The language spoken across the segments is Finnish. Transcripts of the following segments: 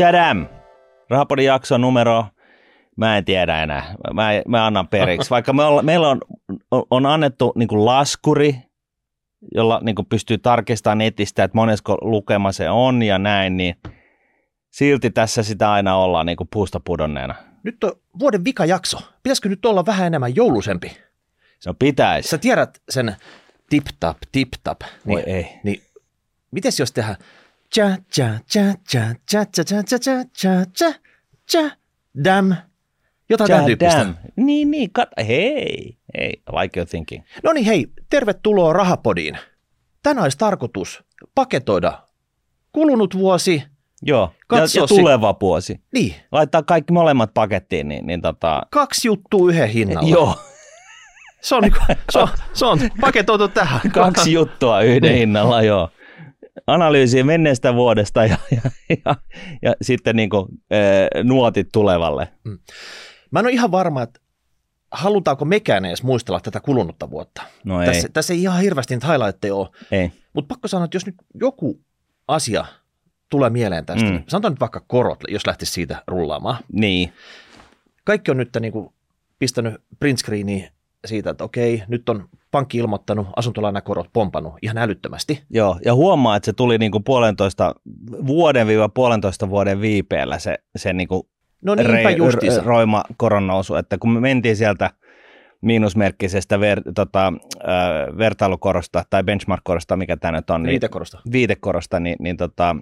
Chadam! Rahapodin jakso numero, mä en tiedä enää. Mä, mä annan periksi. Vaikka me olla, meillä on, on annettu niin laskuri, jolla niin pystyy tarkistamaan netistä, että monesko lukema se on ja näin, niin silti tässä sitä aina ollaan niin puusta pudonneena. Nyt on vuoden vika jakso. Pitäisikö nyt olla vähän enemmän joulusempi? Se on pitäisi. Sä tiedät sen tip-tap, tip-tap. Niin, Voi ei. Niin, mites jos tehdään cha cha cha cha cha cha cha cha cha cha cha cha dam. Jotain tämän tyyppistä. Chadam. Niin, niin. Kat- hei, hei, I like your thinking. No niin hei, tervetuloa Rahapodiin. Tänään olisi tarkoitus paketoida kulunut vuosi. Joo, ja, Katso ja tuleva vuosi. Niin, Laittaa kaikki molemmat pakettiin, niin, niin tota, kaksi juttua yhden hinnalla. joo, Se on, niinku, se on, se on paketoitu tähän. kaksi juttua yhden Niin. hinnalla, joo. Analyysi menneestä vuodesta ja, ja, ja, ja sitten niin kuin, e, nuotit tulevalle. Mä en ole ihan varma, että halutaanko mekään edes muistella tätä kulunutta vuotta. No ei, Tässä, tässä ei ihan hirveästi niitä highlightteja ole, ei. mutta pakko sanoa, että jos nyt joku asia tulee mieleen tästä, Mm. mm. niin sanotaan nyt vaikka korot, jos lähtisi siitä rullaamaan. Niin, Kaikki on nyt niin kuin pistänyt print screeniin siitä, että okei, nyt on pankki ilmoittanut asuntolainakorot pompannut ihan älyttömästi. joo. Ja huomaa, että se tuli niin kuin puolentoista, vuoden viiva puolentoista vuoden viipeellä se, se niin kuin No justiinsa. roima koronnousu, että kun me mentiin sieltä miinusmerkkisestä ver, tota, äh, vertailukorosta tai benchmark-korosta, mikä tämä nyt on, niin, Viitekorosta. viitekorosta, niin, niin, tota,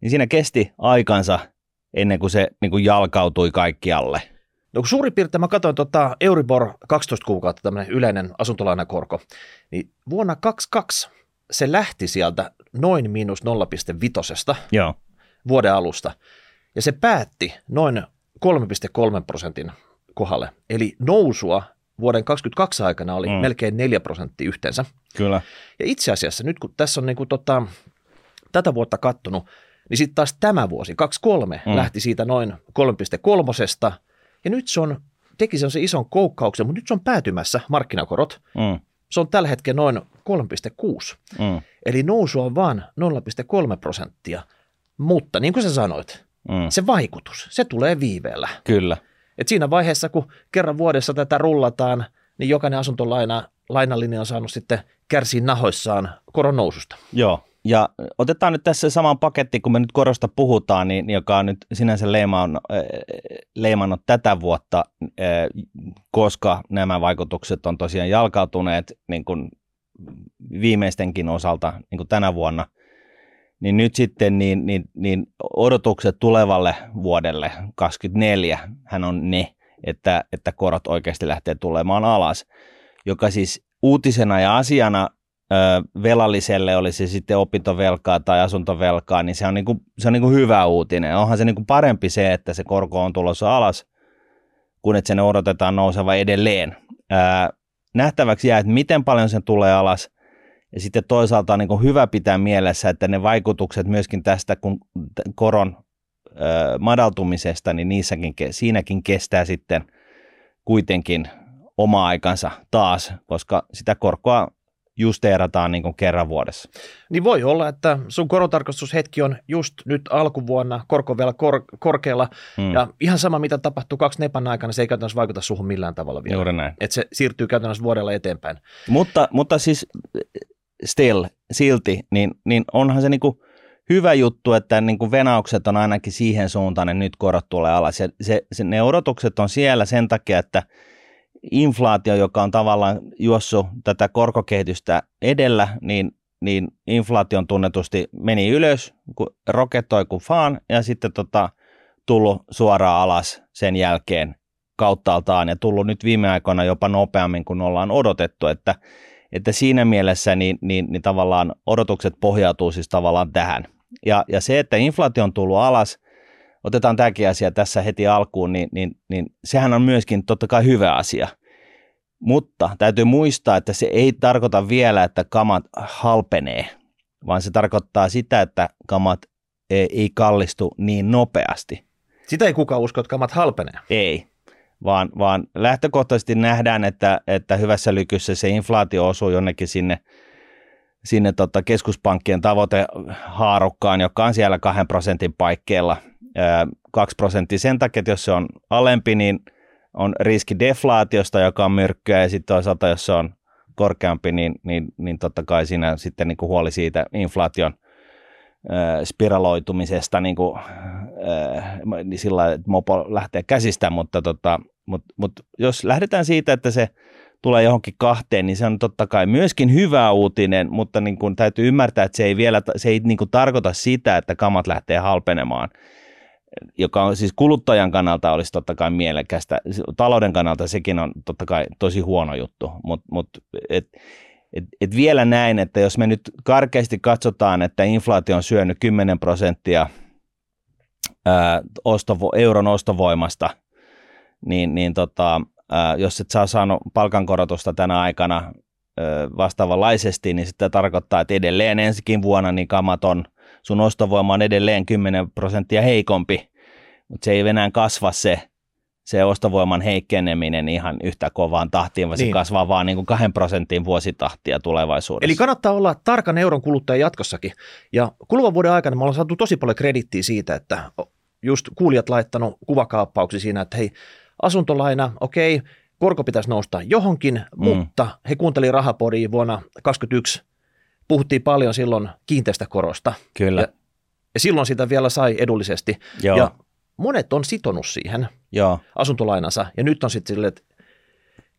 niin siinä kesti aikansa ennen kuin se niin kuin jalkautui kaikkialle. No kun suurin piirtein mä katsoin tota Euribor 12 kuukautta, tämmöinen yleinen asuntolainakorko, niin vuonna 22 se lähti sieltä noin miinus 0,5 Joo, vuoden alusta, ja se päätti noin 3,3 prosentin kohdalle. Eli nousua vuoden 22 aikana oli Mm. melkein 4 prosenttia yhteensä. kyllä. Ja itse asiassa nyt kun tässä on niin kuin tota, tätä vuotta kattonut, niin sitten taas tämä vuosi, 23, Mm. mm. lähti siitä noin 3,3, ja nyt se on, teki sen ison koukkauksen, mutta nyt se on päätymässä, markkinakorot, Mm, se on tällä hetkellä noin 3,6. mm, Eli nousu on vain 0,3 prosenttia, mutta niin kuin sä sanoit, mm, se vaikutus, se tulee viiveellä. kyllä. Et siinä vaiheessa, kun kerran vuodessa tätä rullataan, niin jokainen asuntolaina lainallinen on saanut sitten kärsiä nahoissaan koron noususta. Joo, ja otetaan nyt tässä saman paketti, kun me nyt korosta puhutaan, niin, joka on nyt sinänsä leimannut, leimannut tätä vuotta, koska nämä vaikutukset on tosiaan jalkautuneet niin kuin viimeistenkin osalta niin kuin tänä vuonna, niin nyt sitten niin, niin, niin odotukset tulevalle vuodelle 24 hän on ne, että, että korot oikeasti lähtee tulemaan alas, joka siis uutisena ja asiana velalliselle, oli se sitten opintovelkaa tai asuntovelkaa, niin se on, niinku, se on niinku hyvä uutinen. Onhan se niinku parempi se, että se korko on tulossa alas, kun että sen odotetaan nouseva edelleen. Ö, nähtäväksi jää, että miten paljon sen tulee alas, ja sitten toisaalta on niinku hyvä pitää mielessä, että ne vaikutukset myöskin tästä kun koron ö, madaltumisesta, niin niissäkin, siinäkin kestää sitten kuitenkin oma aikansa taas, koska sitä korkoa justeerataan niin kuin kerran vuodessa. Niin voi olla, että sun korotarkastushetki on just nyt alkuvuonna korko vielä kor- korkealla, Mm. mm. ja ihan sama mitä tapahtuu kaksi nepan aikana, se ei käytännössä vaikuta suhun millään tavalla vielä. Juuri näin. Että se siirtyy käytännössä vuodella eteenpäin. Mutta, mutta siis still, silti, niin, niin onhan se niin kuin hyvä juttu, että niin kuin venaukset on ainakin siihen suuntaan, että nyt korot tulee alas. Ja se, se, ne odotukset on siellä sen takia, että inflaatio, joka on tavallaan juossut tätä korkokehitystä edellä, niin, niin inflaation tunnetusti meni ylös, kun rokettoi kuin faan, ja sitten tota, tullut suoraan alas sen jälkeen kauttaaltaan, ja tullut nyt viime aikoina jopa nopeammin kuin ollaan odotettu, että, että siinä mielessä niin, niin, niin tavallaan odotukset pohjautuu siis tavallaan tähän. Ja, ja se, että inflaatio on tullut alas, otetaan tämäkin asia tässä heti alkuun, niin, niin, niin sehän on myöskin totta kai hyvä asia. Mutta täytyy muistaa, että se ei tarkoita vielä, että kamat halpenee, vaan se tarkoittaa sitä, että kamat ei ei kallistu niin nopeasti. Sitä ei kukaan usko, että kamat halpenee. Ei, vaan, vaan lähtökohtaisesti nähdään, että, että hyvässä lykyssä se inflaatio osuu jonnekin sinne, sinne tota keskuspankkien tavoitehaarukkaan, joka on siellä kahden prosentin paikkeilla. 2 prosenttia sen takia, että jos se on alempi, niin on riski deflaatiosta, joka on myrkkyä, ja sitten toisaalta, jos se on korkeampi, niin, niin, niin totta kai siinä sitten niin kuin huoli siitä inflaation spiraloitumisesta niin kuin, niin sillä että mopo lähtee käsistä, mutta, tota, mutta, mutta jos lähdetään siitä, että se tulee johonkin kahteen, niin se on totta kai myöskin hyvä uutinen, mutta niin kuin täytyy ymmärtää, että se ei vielä se ei niin kuin tarkoita sitä, että kamat lähtee halpenemaan, joka on siis kuluttajan kannalta olisi totta kai mielekästä. Talouden kannalta sekin on totta kai tosi huono juttu, mutta mut, et, et, et vielä näin, että jos me nyt karkeasti katsotaan, että inflaatio on syönyt 10 prosenttia ää, ostovo, euron ostovoimasta, niin, niin tota, ää, jos et saa saanut palkankorotusta tänä aikana ää, vastaavanlaisesti, niin sitten tarkoittaa, että edelleen ensikin vuonna niin kamaton sun ostovoima on edelleen 10 prosenttia heikompi, mutta se ei enää kasva se se ostovoiman heikkeneminen ihan yhtä kovaan tahtiin, vaan niin. se kasvaa vaan niin kuin kahden prosentin vuositahtia tulevaisuudessa. Eli kannattaa olla tarkan euron kuluttaja jatkossakin. Ja kuluvan vuoden aikana me ollaan saatu tosi paljon kredittiä siitä, että just kuulijat laittanut kuvakaappauksia siinä, että hei, asuntolaina, okei, korko pitäisi nousta johonkin, mm. mutta he kuunteli rahapodia vuonna 2021, puhuttiin paljon silloin kiinteästä korosta. Kyllä. Ja, ja silloin sitä vielä sai edullisesti. Joo. Ja monet on sitonut siihen Joo. asuntolainansa, ja nyt on sitten silleen, että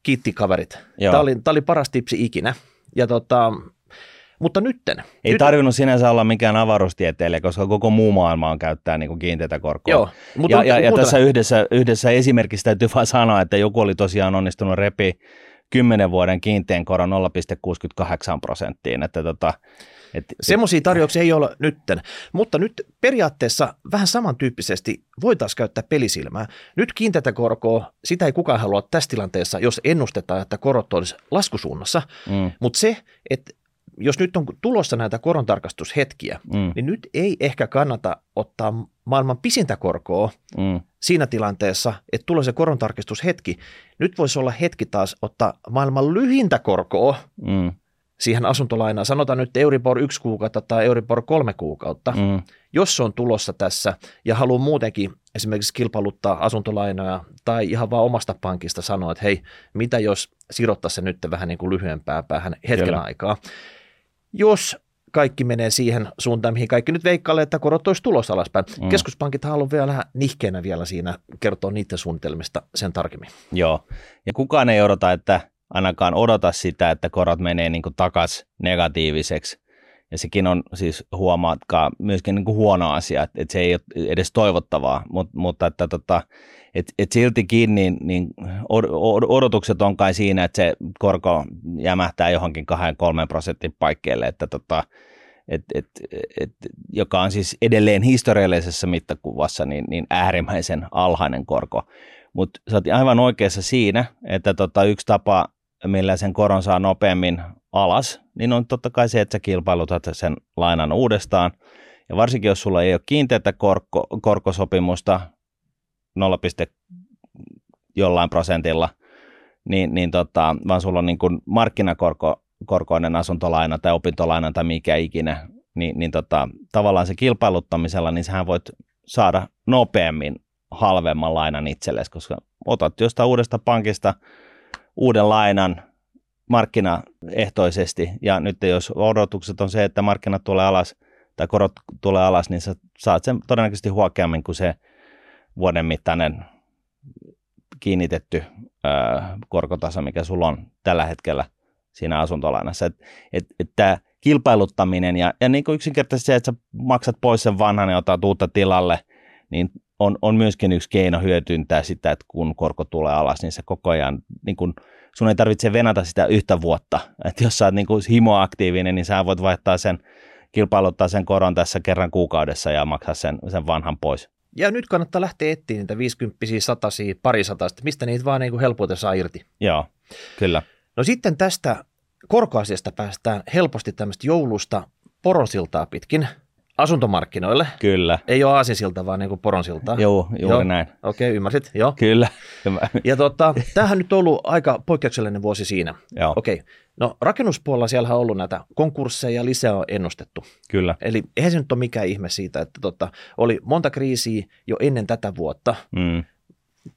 kiitti kaverit. Tämä oli, tämä oli paras tipsi ikinä. Ja tota, mutta nytten. Ei nyt... tarvinnut sinänsä olla mikään avaruustieteilijä, koska koko muu maailma on käyttää niin kiinteitä korkoa. Joo, mutta ja, ja, ja tässä yhdessä, yhdessä esimerkissä täytyy vain sanoa, että joku oli tosiaan onnistunut repi 10 vuoden kiinteän koron 0,68 prosenttiin. Että tota, et, Semmoisia tarjouksia ei ole nytten, mutta nyt periaatteessa vähän samantyyppisesti voitaisiin käyttää pelisilmää. Nyt kiinteätä korkoa, sitä ei kukaan halua tässä tilanteessa, jos ennustetaan, että korot olisi laskusuunnassa, mm. mutta se, että jos nyt on tulossa näitä korontarkastushetkiä, mm. niin nyt ei ehkä kannata ottaa maailman pisintä korkoa mm. siinä tilanteessa, että tulee se korontarkistushetki. Nyt voisi olla hetki taas ottaa maailman lyhintä korkoa mm siihen asuntolainaan, sanotaan nyt Euribor yksi kuukautta tai Euribor kolme kuukautta, mm. jos se on tulossa tässä ja haluaa muutenkin esimerkiksi kilpailuttaa asuntolainoja tai ihan vaan omasta pankista sanoa, että hei, mitä jos sirottaisi se nyt vähän niin kuin lyhyempää päähän hetken Kyllä. aikaa. Jos kaikki menee siihen suuntaan, mihin kaikki nyt veikkailee, että korot olisi tulossa alaspäin. Mm. Keskuspankit haluaa vielä nihkeänä vielä siinä kertoa niiden suunnitelmista sen tarkemmin. Joo, ja kukaan ei odota, että ainakaan odota sitä, että korot menee niin takas negatiiviseksi. Ja sekin on siis huomaatkaa myöskin niin kuin huono asia, että, että se ei ole edes toivottavaa, Mut, mutta että tota, et, et siltikin niin, niin odotukset on kai siinä, että se korko jämähtää johonkin 2-3 prosentin paikkeelle, että tota, et, et, et, joka on siis edelleen historiallisessa mittakuvassa niin, niin äärimmäisen alhainen korko. Mutta sä oot aivan oikeassa siinä, että tota, yksi tapa millä sen koron saa nopeammin alas, niin on totta kai se, että sä kilpailutat sen lainan uudestaan. Ja varsinkin, jos sulla ei ole kiinteätä korko, korkosopimusta 0, jollain prosentilla, niin, niin tota, vaan sulla on niin kuin markkinakorkoinen asuntolaina tai opintolaina tai mikä ikinä, niin, niin tota, tavallaan se kilpailuttamisella, niin sähän voit saada nopeammin halvemman lainan itsellesi, koska otat jostain uudesta pankista – uuden lainan markkinaehtoisesti, ja nyt jos odotukset on se, että markkinat tulee alas tai korot tulee alas, niin sä saat sen todennäköisesti huokeammin kuin se vuoden mittainen kiinnitetty ää, korkotaso, mikä sulla on tällä hetkellä siinä asuntolainassa. Että et, et tämä kilpailuttaminen ja, ja niin kuin yksinkertaisesti se, että sä maksat pois sen vanhan ja otat uutta tilalle, niin on, on myöskin yksi keino hyötyntää sitä, että kun korko tulee alas, niin se koko ajan, niin kun, sun ei tarvitse venata sitä yhtä vuotta. Että jos sä oot niin kuin himoaktiivinen, niin sä voit vaihtaa sen, kilpailuttaa sen koron tässä kerran kuukaudessa ja maksaa sen, sen vanhan pois. Ja nyt kannattaa lähteä etsiä niitä 50 satasia, parisataista, mistä niitä vaan niin kuin helpoiten saa irti. Joo, kyllä. No sitten tästä korkoasiasta päästään helposti tämmöistä joulusta poronsiltaa pitkin – asuntomarkkinoille. Kyllä. Ei ole aasinsilta, vaan niin poronsilta. Joo, juuri Joo. näin. Okei, okay, ymmärsit? Joo. Kyllä. Ja tota, tämähän nyt on ollut aika poikkeuksellinen vuosi siinä. Joo. Okei, okay. No rakennuspuolella siellä on ollut näitä konkursseja lisää on ennustettu. Kyllä. Eli eihän se nyt ole mikään ihme siitä, että tota, oli monta kriisiä jo ennen tätä vuotta. Mm.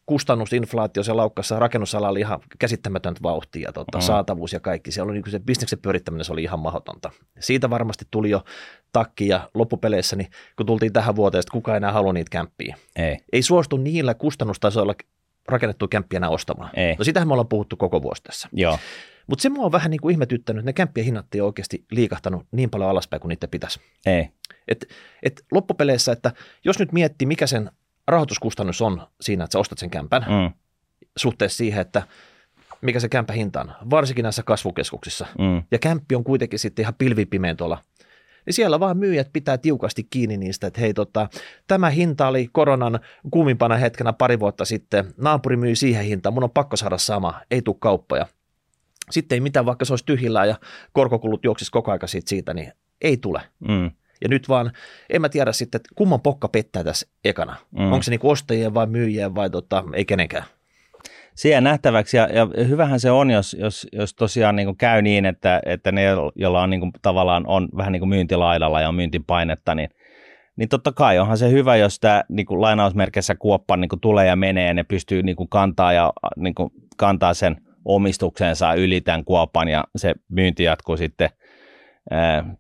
Kustannusinflaatio se laukkassa rakennusalalla oli ihan käsittämätöntä vauhtia, tota, Mm. saatavuus ja kaikki. Se, oli, niin se bisneksen pyörittäminen se oli ihan mahdotonta. Siitä varmasti tuli jo takki ja loppupeleissä, niin kun tultiin tähän vuoteen, että kukaan ei enää halua niitä kämppiä. Ei. Ei suostu niillä kustannustasoilla rakennettu kämppiä enää ostamaan. Ei. No sitähän me ollaan puhuttu koko vuosi tässä. Joo. Mutta se mua on vähän niin kuin ihmetyttänyt, että ne kämppien hinnat ei ole oikeasti liikahtanut niin paljon alaspäin kuin niitä pitäisi. Ei. Et, et loppupeleissä, että jos nyt miettii, mikä sen rahoituskustannus on siinä, että sä ostat sen kämpän mm. Suhteessa siihen, että mikä se kämpä hinta on, varsinkin näissä kasvukeskuksissa. Mm. Ja kämppi on kuitenkin sitten ihan pilvipimeen tuolla. Niin siellä vaan myyjät pitää tiukasti kiinni niistä, että hei tota, tämä hinta oli koronan kuumimpana hetkenä pari vuotta sitten, naapuri myy siihen hintaan, mun on pakko saada sama, ei tule kauppoja. Sitten ei mitään, vaikka se olisi tyhjillään ja korkokulut juoksisi koko aika siitä, siitä niin ei tule. Mm. Ja nyt vaan, en mä tiedä sitten, että kumman pokka pettää tässä ekana. Mm. Onko se niinku ostajien vai myyjien vai tota, ei kenenkään. Jää nähtäväksi ja, ja hyvähän se on, jos, jos, jos tosiaan niin kuin käy niin, että, että ne, joilla on niin kuin, tavallaan on vähän niin kuin myyntilaidalla ja on myyntipainetta, niin, niin totta kai onhan se hyvä, jos tämä niin kuin lainausmerkissä kuoppa niin kuin tulee ja menee ja ne pystyy niin kuin kantaa, ja, niin kuin kantaa sen omistuksensa yli tämän kuopan ja se myynti jatkuu sitten, ää,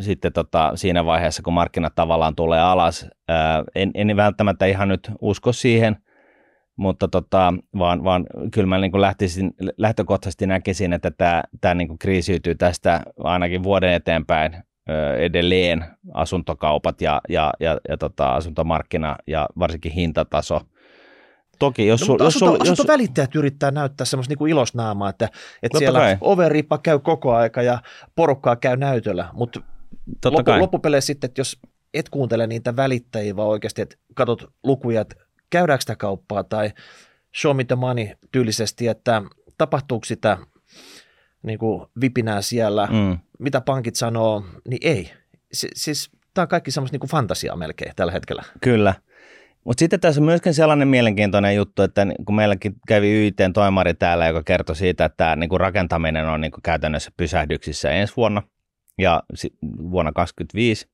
sitten tota, siinä vaiheessa, kun markkinat tavallaan tulee alas. Ää, en, en välttämättä ihan nyt usko siihen, mutta tota, vaan, vaan kyllä mä niin kuin lähtisin, lähtökohtaisesti näkisin, että tämä, tämä niin kuin kriisiytyy tästä ainakin vuoden eteenpäin edelleen asuntokaupat ja, ja, ja, ja tota, asuntomarkkina ja varsinkin hintataso. Toki jos, No, mutta jos, asunto, jos asuntovälittäjät yrittää näyttää semmoista niinku ilosnaamaa, että, että Totta siellä kai. overripa käy koko aika ja porukkaa käy näytöllä, mutta loppu, kai, loppupeleissä sitten, että jos et kuuntele niitä välittäjiä, vaan oikeasti, että katsot lukuja, että käydäänkö sitä kauppaa tai show me the money tyylisesti, että tapahtuuko sitä niin kuin vipinää siellä, mm, mitä pankit sanoo, niin ei. Si- siis tämä on kaikki semmoista niin kuin fantasiaa melkein tällä hetkellä. kyllä. Mutta sitten tässä on myöskin sellainen mielenkiintoinen juttu, että kun meilläkin kävi YTn toimari täällä, joka kertoi siitä, että tämä niinku rakentaminen on niinku käytännössä pysähdyksissä ensi vuonna ja vuonna 2025,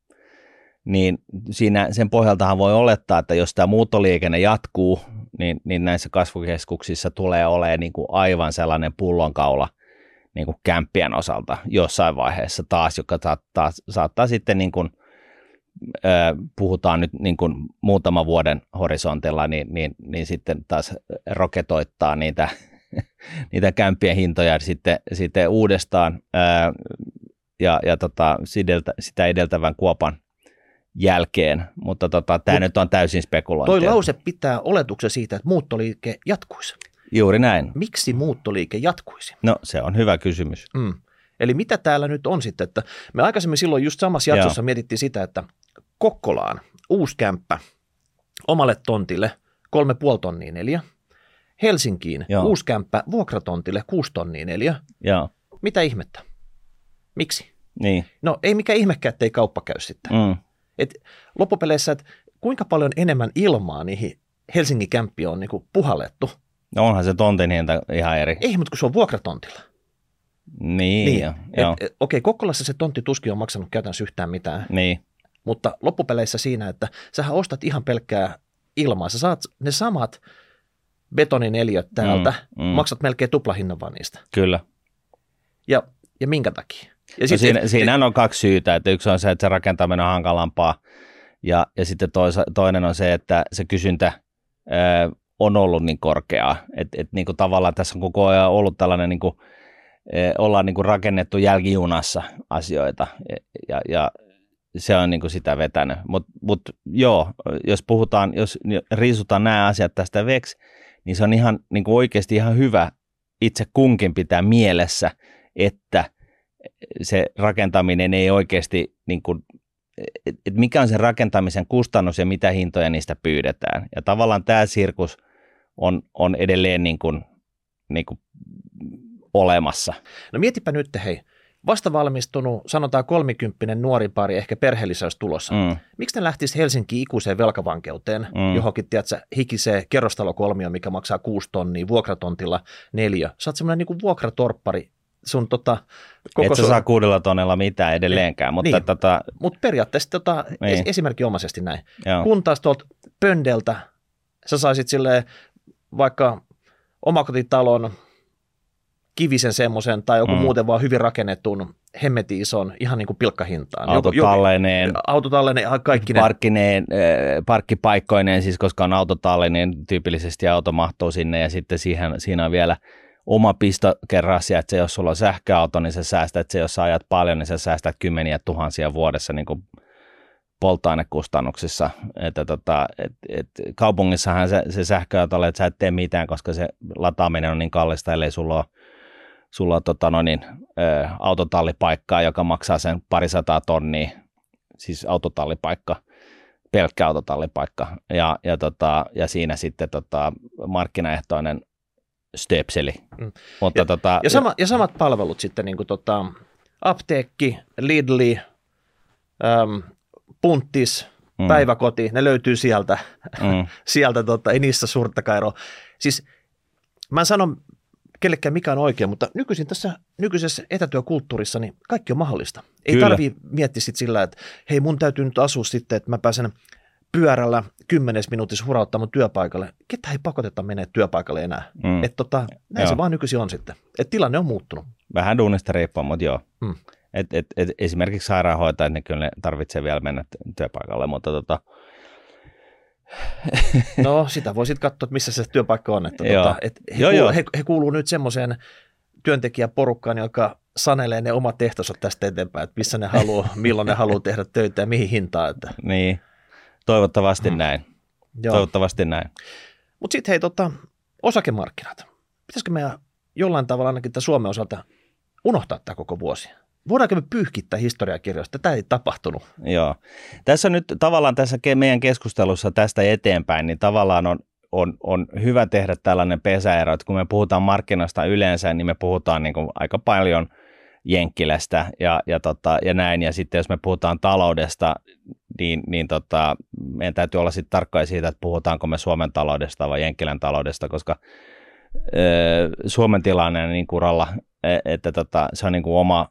niin siinä sen pohjaltahan voi olettaa, että jos tämä muuttoliikenne jatkuu, niin, niin näissä kasvukeskuksissa tulee olemaan niinku aivan sellainen pullonkaula niinku kämppien osalta jossain vaiheessa taas, joka saattaa, saattaa sitten niin kuin puhutaan nyt niin kuin muutaman vuoden horisontilla, niin, niin, niin sitten taas roketoittaa niitä, niitä kämppien hintoja sitten, sitten uudestaan ja, ja tota, sideltä, sitä edeltävän kuopan jälkeen, mutta tota, tämä nyt on täysin spekulointia. Toi lause pitää oletuksen siitä, että muuttoliike jatkuisi. Juuri näin. Miksi muuttoliike jatkuisi? No se on hyvä kysymys. Mm. Eli mitä täällä nyt on sitten, että me aikaisemmin silloin just samassa jaksossa Joo. mietittiin sitä, että Kokkolaan uusi kämppä omalle tontille kolme puoli tonnia neljä, Helsinkiin Joo. uusi kämppä vuokratontille kuusi tonnia neljä. Joo, Mitä ihmettä? Miksi? niin. No ei mikä ihmekään, ettei kauppa käy sitten. Mm. Et loppupeleissä, että kuinka paljon enemmän ilmaa niihin Helsingin kämppiin on niin puhallettu. No onhan se tontin hinta ihan eri. Ei, mutta kun se on vuokratontilla. Niin, Niin, jo, okei, Kokkolassa se tontti tuskin on maksanut käytännössä yhtään mitään, Niin, mutta loppupeleissä siinä, että sähän ostat ihan pelkkää ilmaa. Sä saat ne samat betonineliöt täältä, Mm, mm, maksat melkein tuplahinnan vaan niistä. kyllä. Ja, ja minkä takia? Ja No siinä, siinä on kaksi syytä. Että yksi on se, että se rakentaminen on hankalampaa ja, ja sitten toisa, toinen on se, että se kysyntä ö, on ollut niin korkeaa. Että et, niin kuin tavallaan tässä on koko ajan ollut tällainen, niin kuin, ollaan niin kuin rakennettu jälkijunassa asioita ja, ja se on niin kuin sitä vetänyt. Mutta mut, joo, jos puhutaan, jos riisutaan nämä asiat tästä veksi, niin se on ihan niin kuin oikeasti ihan hyvä itse kunkin pitää mielessä, että se rakentaminen ei oikeasti, niin kuin, et, mikä on se rakentamisen kustannus ja mitä hintoja niistä pyydetään. Ja tavallaan tämä sirkus on, on edelleen niin kuin, niin kuin olemassa. No mietipä nyt, hei, vasta valmistunut, sanotaan kolmikymppinen nuori pari, ehkä perheellisyys tulossa. Mm. Miksi ne lähtisi Helsinkiin ikuiseen velkavankeuteen, Mm. johonkin, tiedätkö, hikisee kerrostalokolmio, mikä maksaa kuusi tonnia, vuokratontilla neljä. Sä oot semmoinen niin vuokratorppari sun tota, koko... Et sä saa kuudella tonnella mitään edelleenkään, mutta niin. tota... Mut periaatteessa tota, niin. esimerkinomaisesti näin. Joo. Kun taas tuolta pöndeltä sä saisit sille vaikka omakotitalon kivisen semmoisen tai joku mm. muuten vaan hyvin rakennetun hemmeti ison ihan niin kuin pilkkahintaan. Autotalleneen. Autotalleneen, kaikki ne. Parkkineen, äh, parkkipaikkoineen, siis koska on autotallinen, tyypillisesti auto mahtuu sinne ja sitten siihen, siinä on vielä oma pistokerrasia, että se jos sulla on sähköauto, niin sä säästät, että se jos sä ajat paljon, niin sä säästät kymmeniä tuhansia vuodessa niin kuin polttoainekustannuksissa. Että tota, et, et kaupungissahan se, se sähköauto, että sä et tee mitään, koska se lataaminen on niin kallista, ellei sulla ole sulla on tota, no niin, ä, autotallipaikkaa, joka maksaa sen parisataa tonnia, siis autotallipaikka, pelkkä autotallipaikka, ja, ja, tota, ja siinä sitten tota, markkinaehtoinen stepseli. Mm. Mutta, ja, tota, ja, sama, ja samat palvelut sitten, niin kuin tota, apteekki, Lidli, äm, Punttis, mm. päiväkoti, ne löytyy sieltä, mm. sieltä tota, ei niissä suurta kairoa. Siis mä sanon kellekään mikä on oikein, mutta nykyisin tässä nykyisessä etätyökulttuurissa niin kaikki on mahdollista. Ei Kyllä. tarvii miettiä sit sillä, että hei mun täytyy nyt asua sitten, että mä pääsen pyörällä kymmenes minuutissa hurauttamaan työpaikalle. Ketä ei pakoteta menee työpaikalle enää. Mm. Et tota, näin joo. se vaan nykyisin on sitten. Et tilanne on muuttunut. Vähän duunista riippuen, mutta joo. Mm. Et, et, et, esimerkiksi sairaanhoitajat, niin kyllä ne tarvitsee vielä mennä työpaikalle, mutta tota, No sitä voisit katsoa, että missä se työpaikka on. Että tuota, et he, joo, kuuluu, joo. He, he kuuluu nyt semmoiseen työntekijäporukkaan, joka sanelee ne omat ehtonsa tästä eteenpäin, että missä ne haluaa, milloin ne haluaa tehdä töitä ja mihin hintaan. Että. Niin, toivottavasti mm. näin. Joo. Toivottavasti näin. Mutta sitten hei, tota, osakemarkkinat. Pitäisikö meidän jollain tavalla ainakin Suomen osalta unohtaa tämä koko vuosi? Voidaanko me pyyhkittää historiakirjoista? Tämä ei tapahtunut. Joo. Tässä nyt tavallaan tässä meidän keskustelussa tästä eteenpäin, niin tavallaan on, on, on hyvä tehdä tällainen pesäero, että kun me puhutaan markkinasta yleensä, niin me puhutaan niin aika paljon Jenkkilästä ja, ja, tota, ja näin, ja sitten jos me puhutaan taloudesta, niin, niin tota, meidän täytyy olla sitten tarkkoja siitä, että puhutaanko me Suomen taloudesta vai Jenkkilän taloudesta, koska ö, Suomen tilanne on niin kuralla, e, että tota, se on niin kuin oma,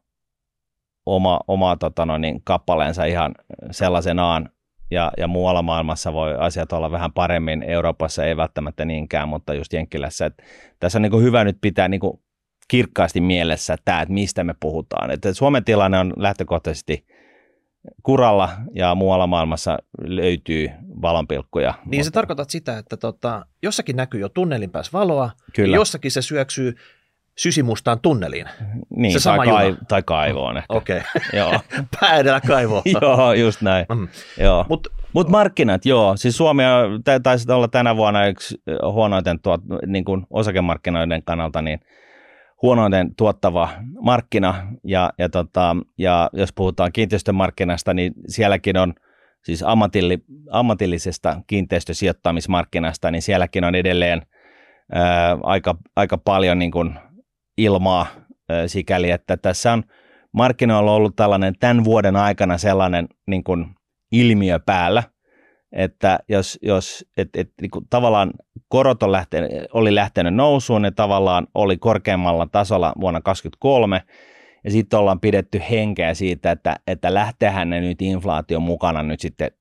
oma, oma tota no, niin, kappaleensa ihan sellaisenaan, ja, ja muualla maailmassa voi asiat olla vähän paremmin, Euroopassa ei välttämättä niinkään, mutta just Jenkkilässä. Että tässä on niin kuin hyvä nyt pitää niin kuin kirkkaasti mielessä tämä, että mistä me puhutaan. Että Suomen tilanne on lähtökohtaisesti kuralla ja muualla maailmassa löytyy valonpilkkuja. Niin se tarkoitat sitä, että tota, jossakin näkyy jo tunnelin päässä valoa, Kyllä. ja jossakin se syöksyy sysimustaan tunneliin. Niin, se sama tai, kai, tai kaivoon ehkä. Okei, okay. pää edellä kaivoon. joo, just näin. Mm. Joo. Mutta Mut markkinat, joo. Siis Suomi taisi olla tänä vuonna yksi huonoiten tuot, niin kuin osakemarkkinoiden kannalta niin huonoiten tuottava markkina. Ja, ja, tota, ja jos puhutaan kiinteistömarkkinasta, niin sielläkin on siis ammatilli, ammatillisesta kiinteistösijoittamismarkkinasta, niin sielläkin on edelleen ää, aika, aika paljon niin kuin ilmaa sikäli, että tässä on markkinoilla ollut tällainen tämän vuoden aikana sellainen niin kuin ilmiö päällä, että jos, jos et, et, niin kuin tavallaan korot on lähtenyt, oli lähtenyt nousuun, ne tavallaan oli korkeammalla tasolla vuonna 2023, ja sitten ollaan pidetty henkeä siitä, että, että lähtehän ne nyt inflaation mukana nyt sitten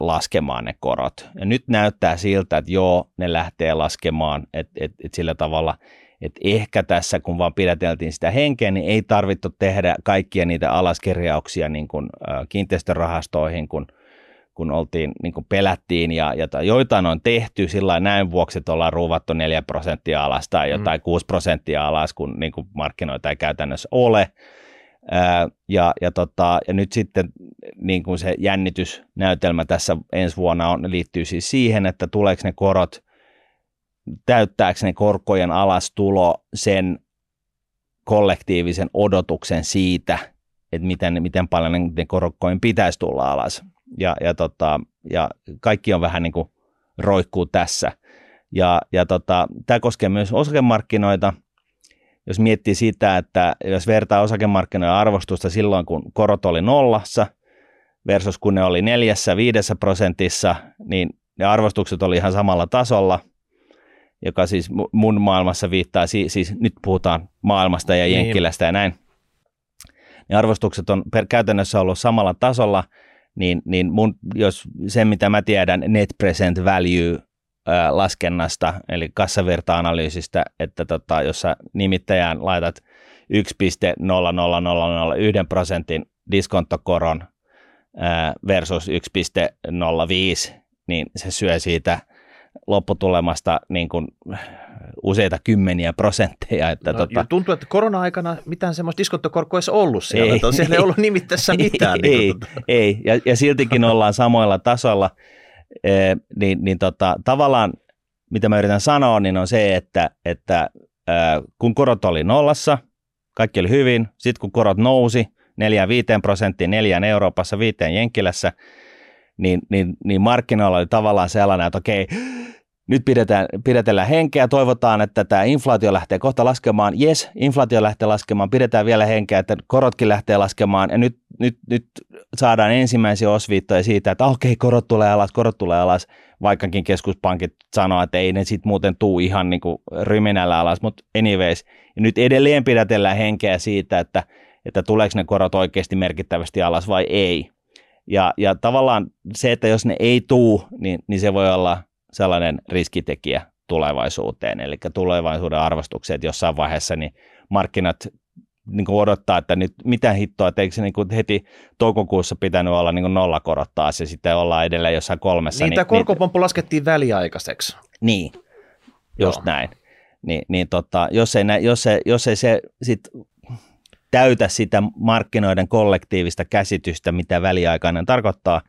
laskemaan ne korot. Ja nyt näyttää siltä, että joo, ne lähtee laskemaan, että et, et sillä tavalla – että ehkä tässä, kun vaan pidäteltiin sitä henkeä, niin ei tarvittu tehdä kaikkia niitä alaskirjauksia niin kuin, ä, kiinteistörahastoihin, kun, kun oltiin, niin kuin pelättiin, ja, ja joitain on tehty sillä näin vuoksi, että ollaan ruuvattu 4 prosenttia alas tai mm. jotain mm. 6 prosenttia alas, kun niin kuin markkinoita ei käytännössä ole. Ää, ja, ja, tota, ja nyt sitten niin kuin se jännitysnäytelmä tässä ensi vuonna on, liittyy siis siihen, että tuleeko ne korot täyttääkö ne korkojen alastulo sen kollektiivisen odotuksen siitä, että miten, miten paljon ne korkojen pitäisi tulla alas. Ja, ja, tota, ja kaikki on vähän niin kuin roikkuu tässä. Ja, ja tota, tämä koskee myös osakemarkkinoita. Jos miettii sitä, että jos vertaa osakemarkkinoiden arvostusta silloin, kun korot oli nollassa versus kun ne oli neljässä, viidessä prosentissa, niin ne arvostukset oli ihan samalla tasolla – joka siis mun maailmassa viittaa, siis, nyt puhutaan maailmasta ja niin. Jenkkilästä niin. ja näin, niin arvostukset on per, käytännössä ollut samalla tasolla, niin, niin mun, jos se, mitä mä tiedän net present value ää, laskennasta, eli kassavirta-analyysistä, että tota, jos sä nimittäjään laitat 1,00001 prosentin diskonttokoron ää, versus 1,05, niin se syö siitä lopputulemasta niin kuin useita kymmeniä prosentteja. Että no, tota... Tuntuu, että korona-aikana mitään semmoista diskonttokorkoa ei ollut siellä, ei, että siellä ei ollut nimittäessä mitään. Ei, niin tota. ei. Ja, ja siltikin ollaan samoilla tasolla. E, niin, niin tota, tavallaan, mitä mä yritän sanoa, niin on se, että, että ää, kun korot oli nollassa, kaikki oli hyvin, sitten kun korot nousi 4-5 prosenttiin, neljään Euroopassa, viiteen Jenkkilässä, niin, niin, niin markkinoilla oli tavallaan sellainen, että okei, nyt pidetään, pidetellään henkeä, toivotaan, että tämä inflaatio lähtee kohta laskemaan. Jes, inflaatio lähtee laskemaan, pidetään vielä henkeä, että korotkin lähtee laskemaan. Ja nyt, nyt, nyt saadaan ensimmäisiä osviittoja siitä, että okei, korot tulee alas, korot tulee alas, vaikkakin keskuspankit sanoo, että ei ne sitten muuten tuu ihan niin kuin ryminällä alas, mutta anyways. Ja nyt edelleen pidetellään henkeä siitä, että, että tuleeko ne korot oikeasti merkittävästi alas vai ei. Ja, ja tavallaan se, että jos ne ei tuu, niin, niin se voi olla sellainen riskitekijä tulevaisuuteen, eli tulevaisuuden arvostukset jossain vaiheessa, niin markkinat niin kuin odottaa, että nyt mitä hittoa, että eikö se niin kuin heti toukokuussa pitänyt olla niin kuin nolla korottaa se sitten ollaan edelleen jossain kolmessa. Niin, niin tämä korkopomppu niin, laskettiin väliaikaiseksi. Niin, just Joo. näin. Ni, niin tota, jos, ei, jos, ei, jos ei se sit täytä sitä markkinoiden kollektiivista käsitystä, mitä väliaikainen tarkoittaa,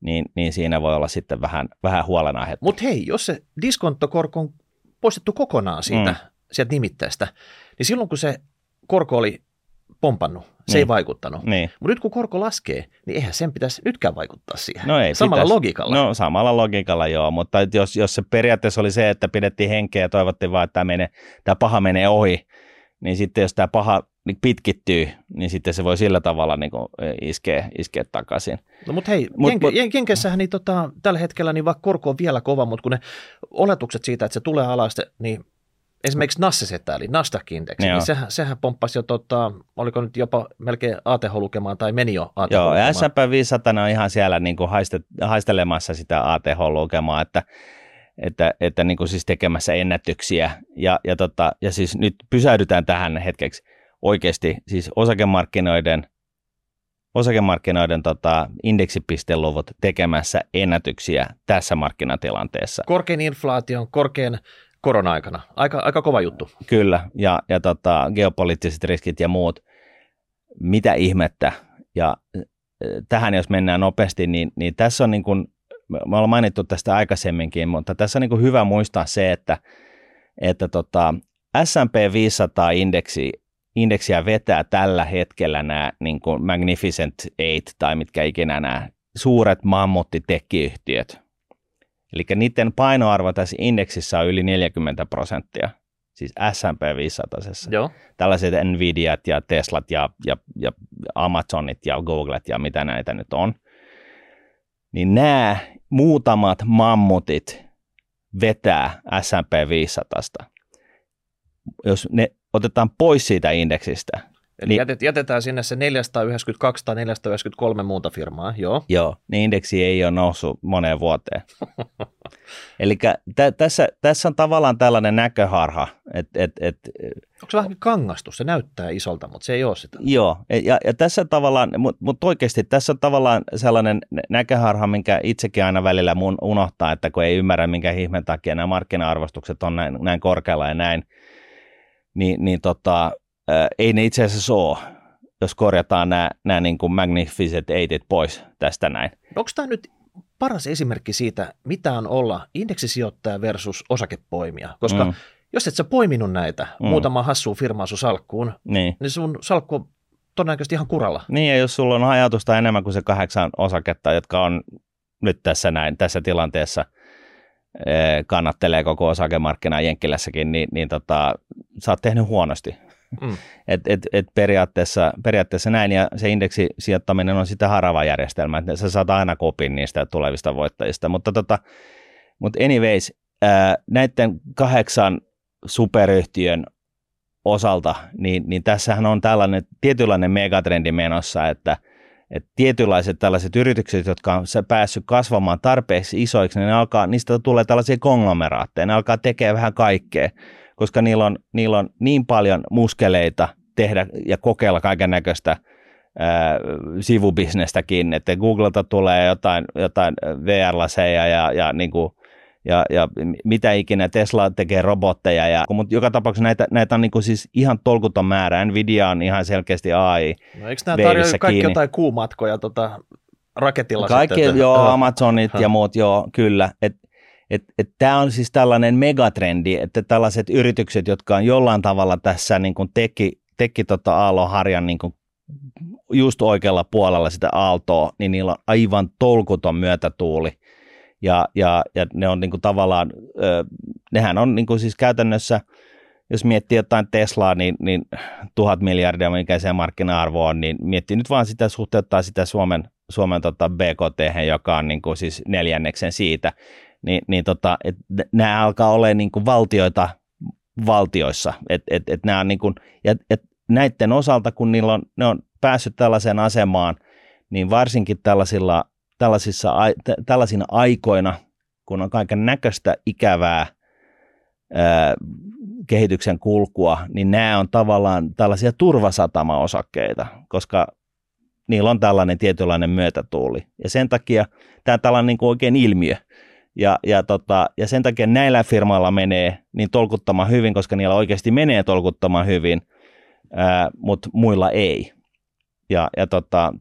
niin, niin siinä voi olla sitten vähän, vähän huolenaihe. Mutta hei, jos se diskonttokorko on poistettu kokonaan siitä, mm. sieltä nimittäistä, niin silloin kun se korko oli pompannut, se niin. ei vaikuttanut. Niin. Mutta nyt kun korko laskee, niin eihän sen pitäisi nytkään vaikuttaa siihen. No ei, samalla pitäisi. logiikalla. No samalla logiikalla joo, mutta jos, jos se periaatteessa oli se, että pidettiin henkeä ja toivottiin vaan, että tämä, menee, tämä paha menee ohi, niin sitten jos tämä paha niin pitkittyy, niin sitten se voi sillä tavalla niin kuin iskeä, iskeä takaisin. No mutta hei, mut, Jenke, mut, Jenkessähän niin tota, tällä hetkellä niin vaikka korko on vielä kova, mutta kun ne oletukset siitä, että se tulee alas, niin esimerkiksi Nassesetä, eli Nasdaq-indeksi, niin sehän, sehän pomppasi jo, tota, oliko nyt jopa melkein ATH-lukemaan tai meni jo ATH Joo, ja S&P 500 on ihan siellä niin kuin haiste, haistelemassa sitä ATH-lukemaa, että että, että niin kuin siis tekemässä ennätyksiä. Ja, ja, tota, ja siis nyt pysäydytään tähän hetkeksi oikeasti siis osakemarkkinoiden, osakemarkkinoiden tota, indeksipisteluvut tekemässä ennätyksiä tässä markkinatilanteessa. Korkein inflaation, korkein korona-aikana. Aika, aika kova juttu. Kyllä, ja, ja tota, geopoliittiset riskit ja muut. Mitä ihmettä? Ja tähän jos mennään nopeasti, niin, niin tässä on niin kuin, me ollaan mainittu tästä aikaisemminkin, mutta tässä on niin kuin hyvä muistaa se, että, että tota, S&P 500-indeksi indeksiä vetää tällä hetkellä nämä niin kuin Magnificent Eight tai mitkä ikinä nämä suuret mammuttitekiyhtiöt. Eli niiden painoarvo tässä indeksissä on yli 40 prosenttia, siis S&P 500. Joo. Tällaiset Nvidiat ja Teslat ja, ja, ja Amazonit ja Googlet ja mitä näitä nyt on. Niin nämä muutamat mammutit vetää S&P 500. Jos ne otetaan pois siitä indeksistä. Eli niin, jätet, jätetään sinne se 492 tai 493 muuta firmaa, joo. Joo, niin indeksi ei ole noussut moneen vuoteen. Eli tä, tässä, tässä on tavallaan tällainen näköharha. Et, et, et, Onko se vähän kangastus? Se näyttää isolta, mutta se ei ole sitä. Joo, ja, ja tässä tavallaan, mutta mut oikeasti tässä on tavallaan sellainen näköharha, minkä itsekin aina välillä mun unohtaa, että kun ei ymmärrä, minkä ihmeen takia nämä markkina-arvostukset on näin, näin korkealla ja näin, niin, niin tota, ää, ei ne itse asiassa ole, jos korjataan nämä, nämä niin kuin Magnificent Eightit pois tästä näin. Onko tämä nyt paras esimerkki siitä, mitä on olla indeksisijoittaja versus osakepoimija? Koska mm. jos et sä poiminut näitä mm. muutama hassu firmaa sun salkkuun, niin. niin sun salkku on todennäköisesti ihan kuralla. Niin, ja jos sulla on ajatusta enemmän kuin se kahdeksan osaketta, jotka on nyt tässä näin, tässä tilanteessa – kannattelee koko osakemarkkinaa Jenkkilässäkin, niin, niin tota, sä oot tehnyt huonosti. Mm. Et, et, et periaatteessa, periaatteessa näin, ja se indeksisijoittaminen on sitä harava järjestelmä, että sä saat aina kopin niistä tulevista voittajista. Mutta tota, mutta anyways, ää, näiden kahdeksan superyhtiön osalta, niin, niin tässähän on tällainen tietynlainen megatrendi menossa, että, että tietynlaiset tällaiset yritykset, jotka on päässyt kasvamaan tarpeeksi isoiksi, niin ne alkaa, niistä tulee tällaisia konglomeraatteja, ne alkaa tekemään vähän kaikkea, koska niillä on, niillä on niin paljon muskeleita tehdä ja kokeilla kaiken näköistä sivubisnestäkin, että Googlelta tulee jotain, jotain VR-laseja ja, ja niin kuin ja, ja mitä ikinä Tesla tekee robotteja, ja, mutta joka tapauksessa näitä, näitä on niin kuin siis ihan tolkuton määrä, Nvidia on ihan selkeästi AI. No eikö nämä tarjoa kaikki kiinni. jotain kuumatkoja tota, raketilla Kaikki, sitten, joo, ha. Amazonit ja muut, joo, kyllä. Et, et, et tämä on siis tällainen megatrendi, että tällaiset yritykset, jotka on jollain tavalla tässä niin kuin teki, teki tota aallonharjan niin kuin just oikealla puolella sitä aaltoa, niin niillä on aivan tolkuton myötätuuli ja, ja, ja ne on niin kuin tavallaan, ö, nehän on niin kuin siis käytännössä, jos miettii jotain Teslaa, niin, niin tuhat miljardia, mikä se markkina-arvo on, niin miettii nyt vaan sitä, suhteuttaa sitä Suomen, Suomen tota BKT, joka on niin kuin siis neljänneksen siitä, niin, niin tota, et nämä alkaa olla niin kuin valtioita valtioissa, et, et, et nämä on niin kuin, ja, et näiden osalta, kun niillä on, ne on päässyt tällaiseen asemaan, niin varsinkin tällaisilla tällaisissa, tällaisina aikoina, kun on kaiken näköistä ikävää ää, kehityksen kulkua, niin nämä on tavallaan tällaisia turvasatama-osakkeita, koska niillä on tällainen tietynlainen myötätuuli. Ja sen takia tämä on tällainen niin kuin oikein ilmiö. Ja, ja, tota, ja sen takia näillä firmoilla menee niin tolkuttamaan hyvin, koska niillä oikeasti menee tolkuttamaan hyvin, mutta muilla ei. Ja, ja tota,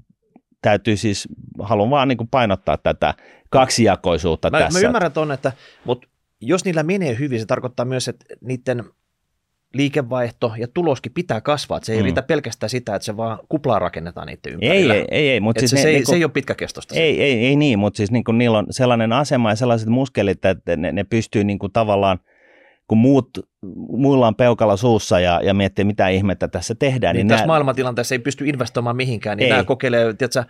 täytyy siis, haluan vaan niin kuin painottaa tätä kaksijakoisuutta mä, tässä. Mä ymmärrän tuonne, että, mutta jos niillä menee hyvin, se tarkoittaa myös, että niiden liikevaihto ja tuloskin pitää kasvaa. Että se ei mm. riitä pelkästään sitä, että se vaan kuplaa rakennetaan niiden ympärillä. Ei, ei, ei. Mutta siis se, ne, se, ei, niin kuin, se ei ole pitkäkestoista. Ei, ei, ei niin, mutta siis niin kuin niillä on sellainen asema ja sellaiset muskelit, että ne, ne pystyy niin kuin tavallaan kun muut, muilla on peukalla suussa ja, ja miettii, mitä ihmettä tässä tehdään. Niin, niin tässä nämä, maailmantilanteessa ei pysty investoimaan mihinkään, niin ei. nämä kokeilee, tiedätkö,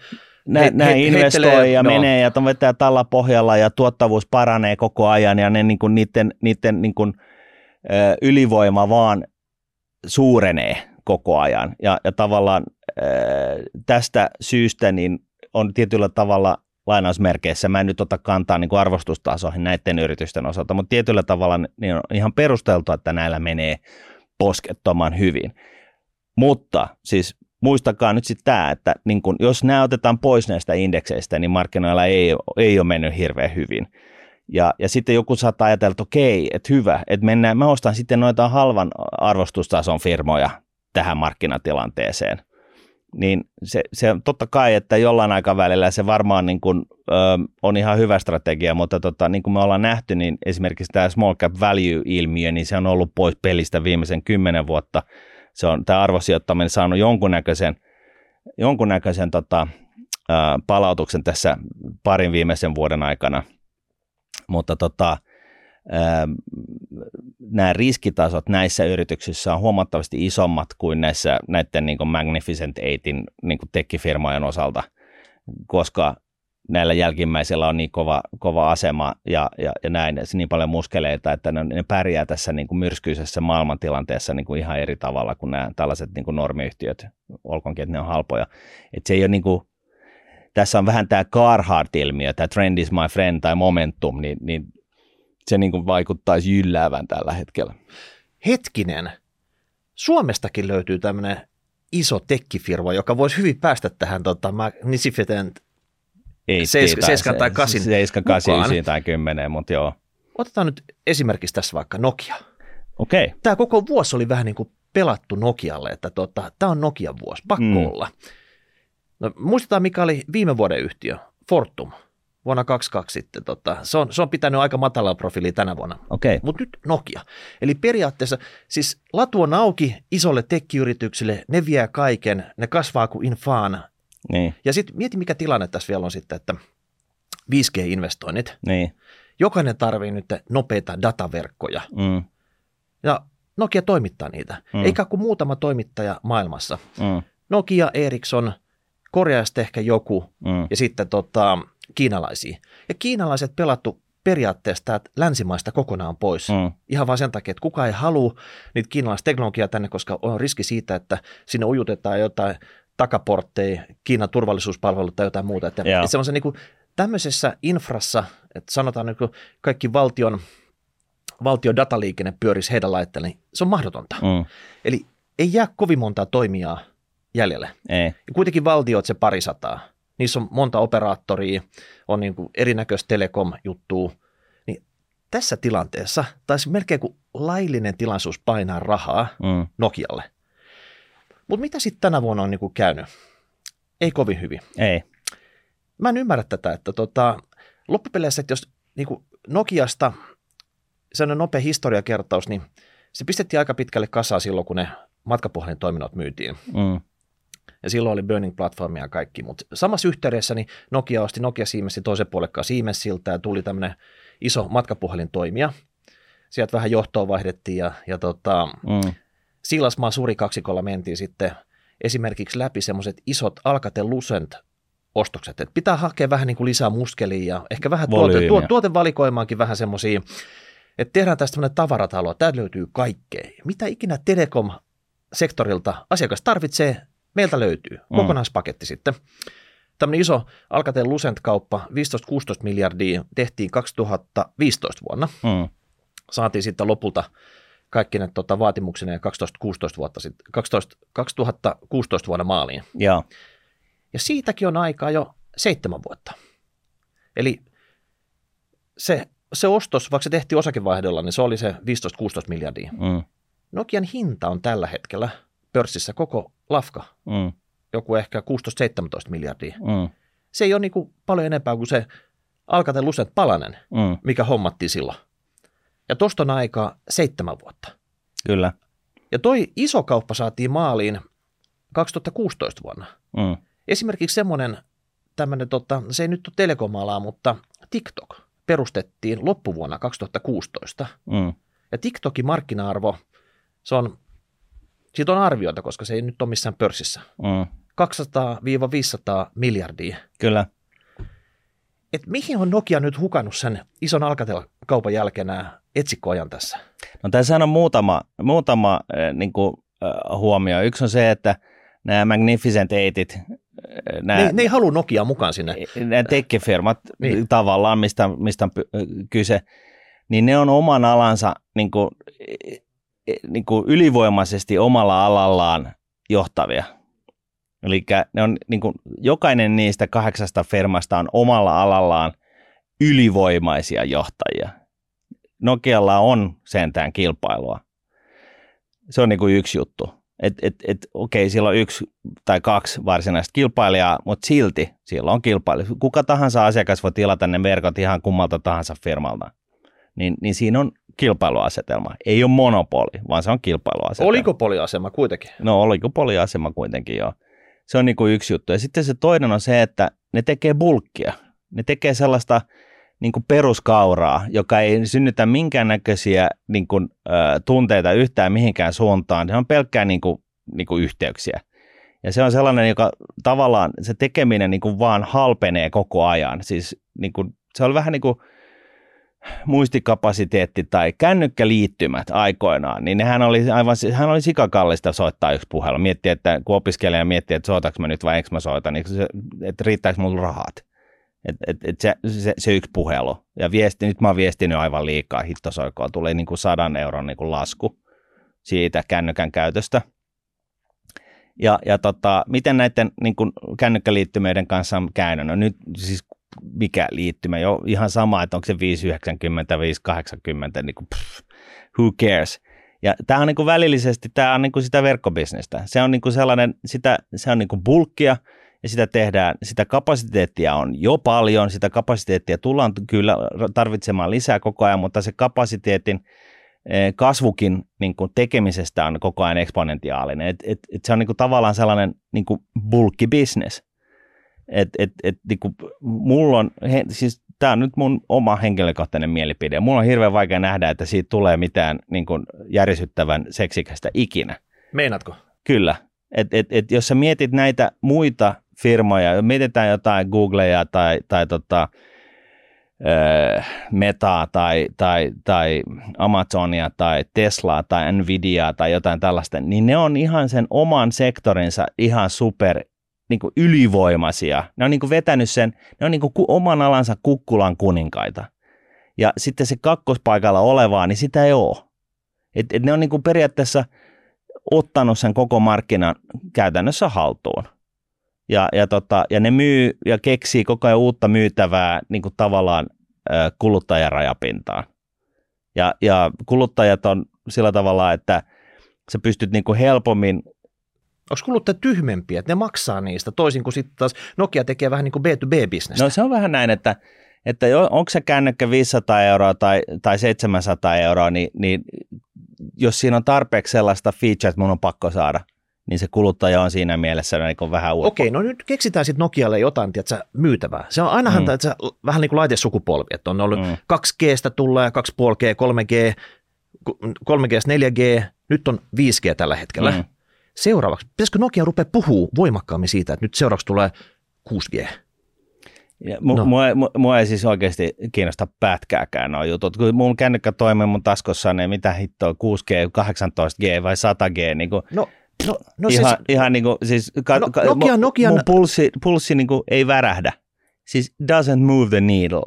Nämä, nämä investoi ja no. menee ja vetää talla pohjalla ja tuottavuus paranee koko ajan ja ne, niin kuin, niiden, niiden niin kuin, ö, ylivoima vaan suurenee koko ajan. Ja, ja tavallaan ö, tästä syystä niin on tietyllä tavalla lainausmerkeissä, mä en nyt ota kantaa niin kuin arvostustasoihin näiden yritysten osalta, mutta tietyllä tavalla niin on ihan perusteltua, että näillä menee poskettoman hyvin. Mutta siis muistakaa nyt sitten tämä, että niin kun, jos nämä otetaan pois näistä indekseistä, niin markkinoilla ei, ei ole mennyt hirveän hyvin. Ja, ja sitten joku saattaa ajatella, että okei, että hyvä, että mennään, mä ostan sitten noita halvan arvostustason firmoja tähän markkinatilanteeseen niin se, se on totta kai, että jollain aikavälillä se varmaan niin kuin, ö, on ihan hyvä strategia, mutta tota, niin kuin me ollaan nähty, niin esimerkiksi tämä small cap value-ilmiö, niin se on ollut pois pelistä viimeisen kymmenen vuotta. Se on tämä arvosijoittaminen saanut jonkunnäköisen, jonkunnäköisen tota, ö, palautuksen tässä parin viimeisen vuoden aikana, mutta tota, nämä riskitasot näissä yrityksissä on huomattavasti isommat kuin näissä näiden niin kuin Magnificent Eightin niin kuin tekkifirmojen osalta, koska näillä jälkimmäisillä on niin kova, kova asema ja, ja, ja näin, niin paljon muskeleita, että ne, ne pärjää tässä niin kuin myrskyisessä maailmantilanteessa niin kuin ihan eri tavalla kuin nämä tällaiset niin kuin normiyhtiöt, olkoonkin, että ne on halpoja. Et se ei ole niin kuin, tässä on vähän tämä Carhartt-ilmiö, tämä trend is my friend tai momentum, niin, niin se niin kuin vaikuttaisi jylläävän tällä hetkellä. Hetkinen, Suomestakin löytyy tämmöinen iso tekkifirma, joka voisi hyvin päästä tähän tota, Magnificent ei 7 tai 8 7, 8, 9 tai 10, mutta joo. Otetaan nyt esimerkiksi tässä vaikka Nokia. Okei. Okay. Tämä koko vuosi oli vähän niin kuin pelattu Nokialle, että tota, tämä on Nokian vuosi, pakko mm. olla. No, muistetaan, mikä oli viime vuoden yhtiö, Fortum vuonna 22 sitten. Tota, se, on, se on pitänyt aika matalaa profiilia tänä vuonna. Okay. Mutta nyt Nokia. Eli periaatteessa siis latu on auki isolle tekkiyrityksille, ne vie kaiken, ne kasvaa kuin infaan. Niin. Ja sitten mieti, mikä tilanne tässä vielä on sitten, että 5G-investoinnit. Niin. Jokainen tarvii nyt nopeita dataverkkoja. Mm. Ja Nokia toimittaa niitä. Mm. Eikä kuin muutama toimittaja maailmassa. Mm. Nokia, Ericsson, Koreasta ehkä joku, mm. ja sitten tota, kiinalaisia. Ja kiinalaiset pelattu periaatteessa täältä länsimaista kokonaan pois. Mm. Ihan vain sen takia, että kukaan ei halua niitä kiinalaista teknologiaa tänne, koska on riski siitä, että sinne ujutetaan jotain takaportteja, Kiinan turvallisuuspalvelut tai jotain muuta. Että, yeah. että niin kuin, tämmöisessä infrassa, että sanotaan niin kuin kaikki valtion, valtion dataliikenne pyörisi heidän laitteella, niin se on mahdotonta. Mm. Eli ei jää kovin montaa toimijaa jäljelle. Ei. Ja kuitenkin valtiot se parisataa. Niissä on monta operaattoria, on niin kuin erinäköistä telekom-juttua. Niin tässä tilanteessa taisi melkein kuin laillinen tilaisuus painaa rahaa mm. Nokialle. Mutta mitä sitten tänä vuonna on niin kuin käynyt? Ei kovin hyvin. Ei. Mä en ymmärrä tätä, että tota, loppupeleissä, että jos niin kuin Nokiasta sellainen nopea historiakertaus, niin se pistettiin aika pitkälle kasaan silloin, kun ne matkapuhelintoiminnot myytiin. Mm. Ja silloin oli Burning Platformia ja kaikki, mutta samassa yhteydessä niin Nokia osti Nokia Siemensin toisen puolekkaan Siemensiltä ja tuli tämmöinen iso matkapuhelintoimija. Sieltä vähän johtoa vaihdettiin ja, ja tota, mm. Siilasmaa suuri kaksikolla mentiin sitten esimerkiksi läpi semmoiset isot Alcatel Lucent ostokset. Et pitää hakea vähän niin kuin lisää muskelia ja ehkä vähän tuote, tuote, tuotevalikoimaankin vähän semmoisia, että tehdään tästä tämmöinen tavaratalo, täältä löytyy kaikkea. Mitä ikinä telekom-sektorilta asiakas tarvitsee, meiltä löytyy. Mm. Kokonaispaketti sitten. Tämmöinen iso Alcatel Lucent-kauppa, 15-16 miljardia, tehtiin 2015 vuonna. Mm. Saatiin sitten lopulta kaikki ne tota, vaatimuksineen 12-16 vuotta sitten, 12, 2016 vuonna maaliin. Ja. ja siitäkin on aikaa jo seitsemän vuotta. Eli se, se ostos, vaikka se tehtiin osakevaihdolla, niin se oli se 15-16 miljardia. Mm. Nokian hinta on tällä hetkellä pörssissä koko lafka, mm. joku ehkä 16-17 miljardia. Mm. Se ei ole niin kuin paljon enempää kuin se Alcatel Lucent palanen, mm. mikä hommattiin silloin. Ja tosta on aikaa seitsemän vuotta. Kyllä. Ja toi iso kauppa saatiin maaliin 2016 vuonna. Mm. Esimerkiksi semmoinen tämmöinen, tota, se ei nyt ole telekomalaa, mutta TikTok perustettiin loppuvuonna 2016. Mm. Ja TikTokin markkina-arvo, se on, siitä on arvioita, koska se ei nyt ole missään pörssissä. Mm. 200-500 miljardia. Kyllä et mihin on Nokia nyt hukannut sen ison Alcatel-kaupan jälkeen nämä etsikkoajan tässä? No tässä on muutama, muutama äh, niin kuin, äh, huomio. Yksi on se, että nämä Magnificent Eightit, nämä, ne, ne ei halua Nokia mukaan sinne. Nämä tekkifirmat niin. tavallaan, mistä, mistä on kyse, niin ne on oman alansa niin kuin, niin kuin ylivoimaisesti omalla alallaan johtavia. Eli ne on, niin kuin, jokainen niistä kahdeksasta firmasta on omalla alallaan ylivoimaisia johtajia. Nokialla on sentään kilpailua. Se on niin kuin yksi juttu. Et, et, et, okei, sillä on yksi tai kaksi varsinaista kilpailijaa, mutta silti sillä on kilpailija. Kuka tahansa asiakas voi tilata ne verkot ihan kummalta tahansa firmalta. Niin, niin siinä on kilpailuasetelma. Ei ole monopoli, vaan se on kilpailuasetelma. Oligopoliasema kuitenkin. No oligopoliasema kuitenkin, joo. Se on niin kuin yksi juttu. Ja sitten se toinen on se, että ne tekee bulkkia. Ne tekee sellaista niin kuin peruskauraa, joka ei synnytä minkäännäköisiä niin kuin, ä, tunteita yhtään mihinkään suuntaan. Se on pelkkää niin kuin, niin kuin yhteyksiä. Ja se on sellainen, joka tavallaan se tekeminen niin kuin vaan halpenee koko ajan. Siis niin kuin, se on vähän niin kuin muistikapasiteetti tai kännykkäliittymät aikoinaan, niin nehän oli aivan, hän oli sikakallista soittaa yksi puhelu. Mietti, että kun opiskelija miettii, että soitaks mä nyt vai eikö mä soita, niin se, että riittääkö mulla rahat. Et, et, et se, se, se, yksi puhelu. Ja viesti, nyt mä oon viestinyt aivan liikaa hittosoikoa. Tuli niin kuin sadan euron niin kuin lasku siitä kännykän käytöstä. Ja, ja tota, miten näiden niin kuin kännykkäliittymeiden kanssa on käynyt? No nyt siis mikä liittymä, jo ihan sama, että onko se 590, 580, niin kuin, pff, who cares. Ja tämä on niin kuin välillisesti, tämä on niin kuin sitä verkkobisnestä. Se on niin kuin sellainen, sitä, se on niin kuin bulkkia, ja sitä tehdään, sitä kapasiteettia on jo paljon, sitä kapasiteettia tullaan kyllä tarvitsemaan lisää koko ajan, mutta se kapasiteetin eh, kasvukin niin kuin tekemisestä on koko ajan eksponentiaalinen. Et, et, et se on niin kuin tavallaan sellainen niin kuin bulkki. Et, et, et, niinku, mulla on, he, siis tämä on nyt mun oma henkilökohtainen mielipide. Mulla on hirveän vaikea nähdä, että siitä tulee mitään niin kuin, järisyttävän seksikästä ikinä. Meinatko? Kyllä. Et, et, et, jos sä mietit näitä muita firmoja, mietitään jotain Googleja tai, tai tota, Metaa tai, tai, tai Amazonia tai Teslaa tai Nvidiaa tai jotain tällaista, niin ne on ihan sen oman sektorinsa ihan super niin kuin ylivoimaisia. Ne on niin kuin vetänyt sen, ne on niin kuin oman alansa kukkulan kuninkaita. Ja sitten se kakkospaikalla olevaa, niin sitä ei ole. Et, et ne on niin kuin periaatteessa ottanut sen koko markkinan käytännössä haltuun. Ja, ja, tota, ja ne myy ja keksii koko ajan uutta myytävää niin kuin tavallaan kuluttajarajapintaan. Ja, ja kuluttajat on sillä tavalla, että sä pystyt niin kuin helpommin Onko kuluttajat tyhmempiä, että ne maksaa niistä, toisin kuin sitten taas Nokia tekee vähän niin kuin B2B-bisnestä? No se on vähän näin, että, että onko se kännykkä 500 euroa tai, tai 700 euroa, niin, niin jos siinä on tarpeeksi sellaista feature, että mun on pakko saada, niin se kuluttaja on siinä mielessä niin kuin vähän urpo. Okei, no nyt keksitään sitten Nokialle jotain tiedätkö, myytävää. Se on ainahan mm. että vähän niin kuin laitesukupolvi, että on ollut mm. 2Gstä tulee 2,5G, 3G, 3G, 4G, nyt on 5G tällä hetkellä. Mm. Seuraavaksi, pitäisikö Nokia rupea puhua voimakkaammin siitä, että nyt seuraavaksi tulee 6G? Ja mu- no. mua, mua, mua ei siis oikeasti kiinnosta pätkääkään nuo jutut. Kun mun kännykkä toimii mun taskossa, niin mitä hittoa, 6G, 18G vai 100G? Niin kuin, no, no, no ihan, siis, ihan niin kuin, siis ka, no, Nokia, mun, Nokia, mun pulssi, pulssi niin kuin ei värähdä. Siis doesn't move the needle.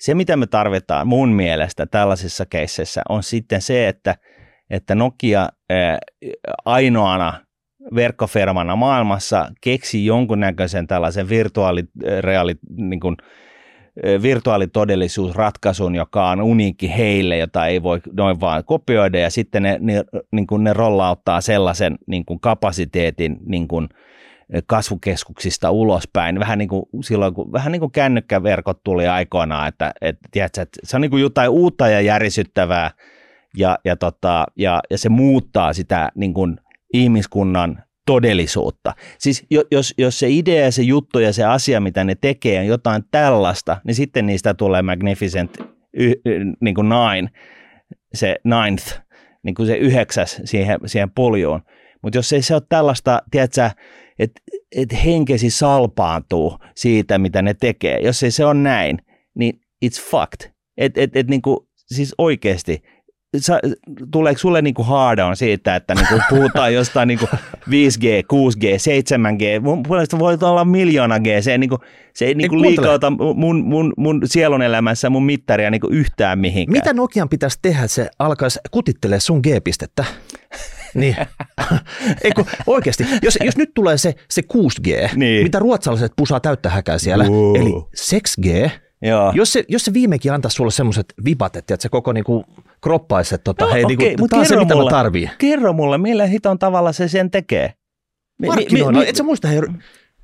Se, mitä me tarvitaan mun mielestä tällaisissa keisseissä, on sitten se, että, että Nokia ainoana verkkofirmana maailmassa keksi jonkunnäköisen tällaisen virtuaalireaali, niin kuin, virtuaalitodellisuusratkaisun, joka on uniikki heille, jota ei voi noin vaan kopioida, ja sitten ne, ne, niin kuin ne rollauttaa sellaisen niin kuin kapasiteetin niin kuin kasvukeskuksista ulospäin, vähän niin kuin silloin, kun, vähän niin kuin kännykkäverkot tuli aikoinaan, että, että, tiedätkö, että se on niin kuin jotain uutta ja järisyttävää, ja, ja, tota, ja, ja se muuttaa sitä niin kuin ihmiskunnan todellisuutta. Siis jos, jos se idea ja se juttu ja se asia, mitä ne tekee, on jotain tällaista, niin sitten niistä tulee Magnificent y, niin kuin nine, se ninth, niin kuin se yhdeksäs siihen, siihen poljuun. Mutta jos ei se ole tällaista, tiedätkö, että et henkesi salpaantuu siitä, mitä ne tekee, jos ei se ole näin, niin it's fucked. Et, et, et, niin kuin, siis oikeasti, Sa, tuleeko sulle niinku hard on siitä, että niinku puhutaan jostain niinku 5G, 6G, 7G, mun puolesta voi olla miljoona G, se ei, niinku, se ei niinku liikauta mun, mun, mun sielun elämässä mun mittaria niinku yhtään mihinkään. Mitä Nokian pitäisi tehdä, että se alkaisi kutittelee sun G-pistettä? niin. Eiku, oikeasti, jos, jos nyt tulee se, se 6G, niin. mitä ruotsalaiset pusaa täyttä häkää siellä, uh. eli 6G, Joo. Jos, se, jos se viimekin antaa sulle semmoiset vibat, että se koko niinku kroppaisi, että tota, no, hei, okay, niinku, tämä on se, mitä mulle, mä tarvii. Kerro mulle, millä hiton tavalla se sen tekee. Markkinoilla, et sä muista, hei,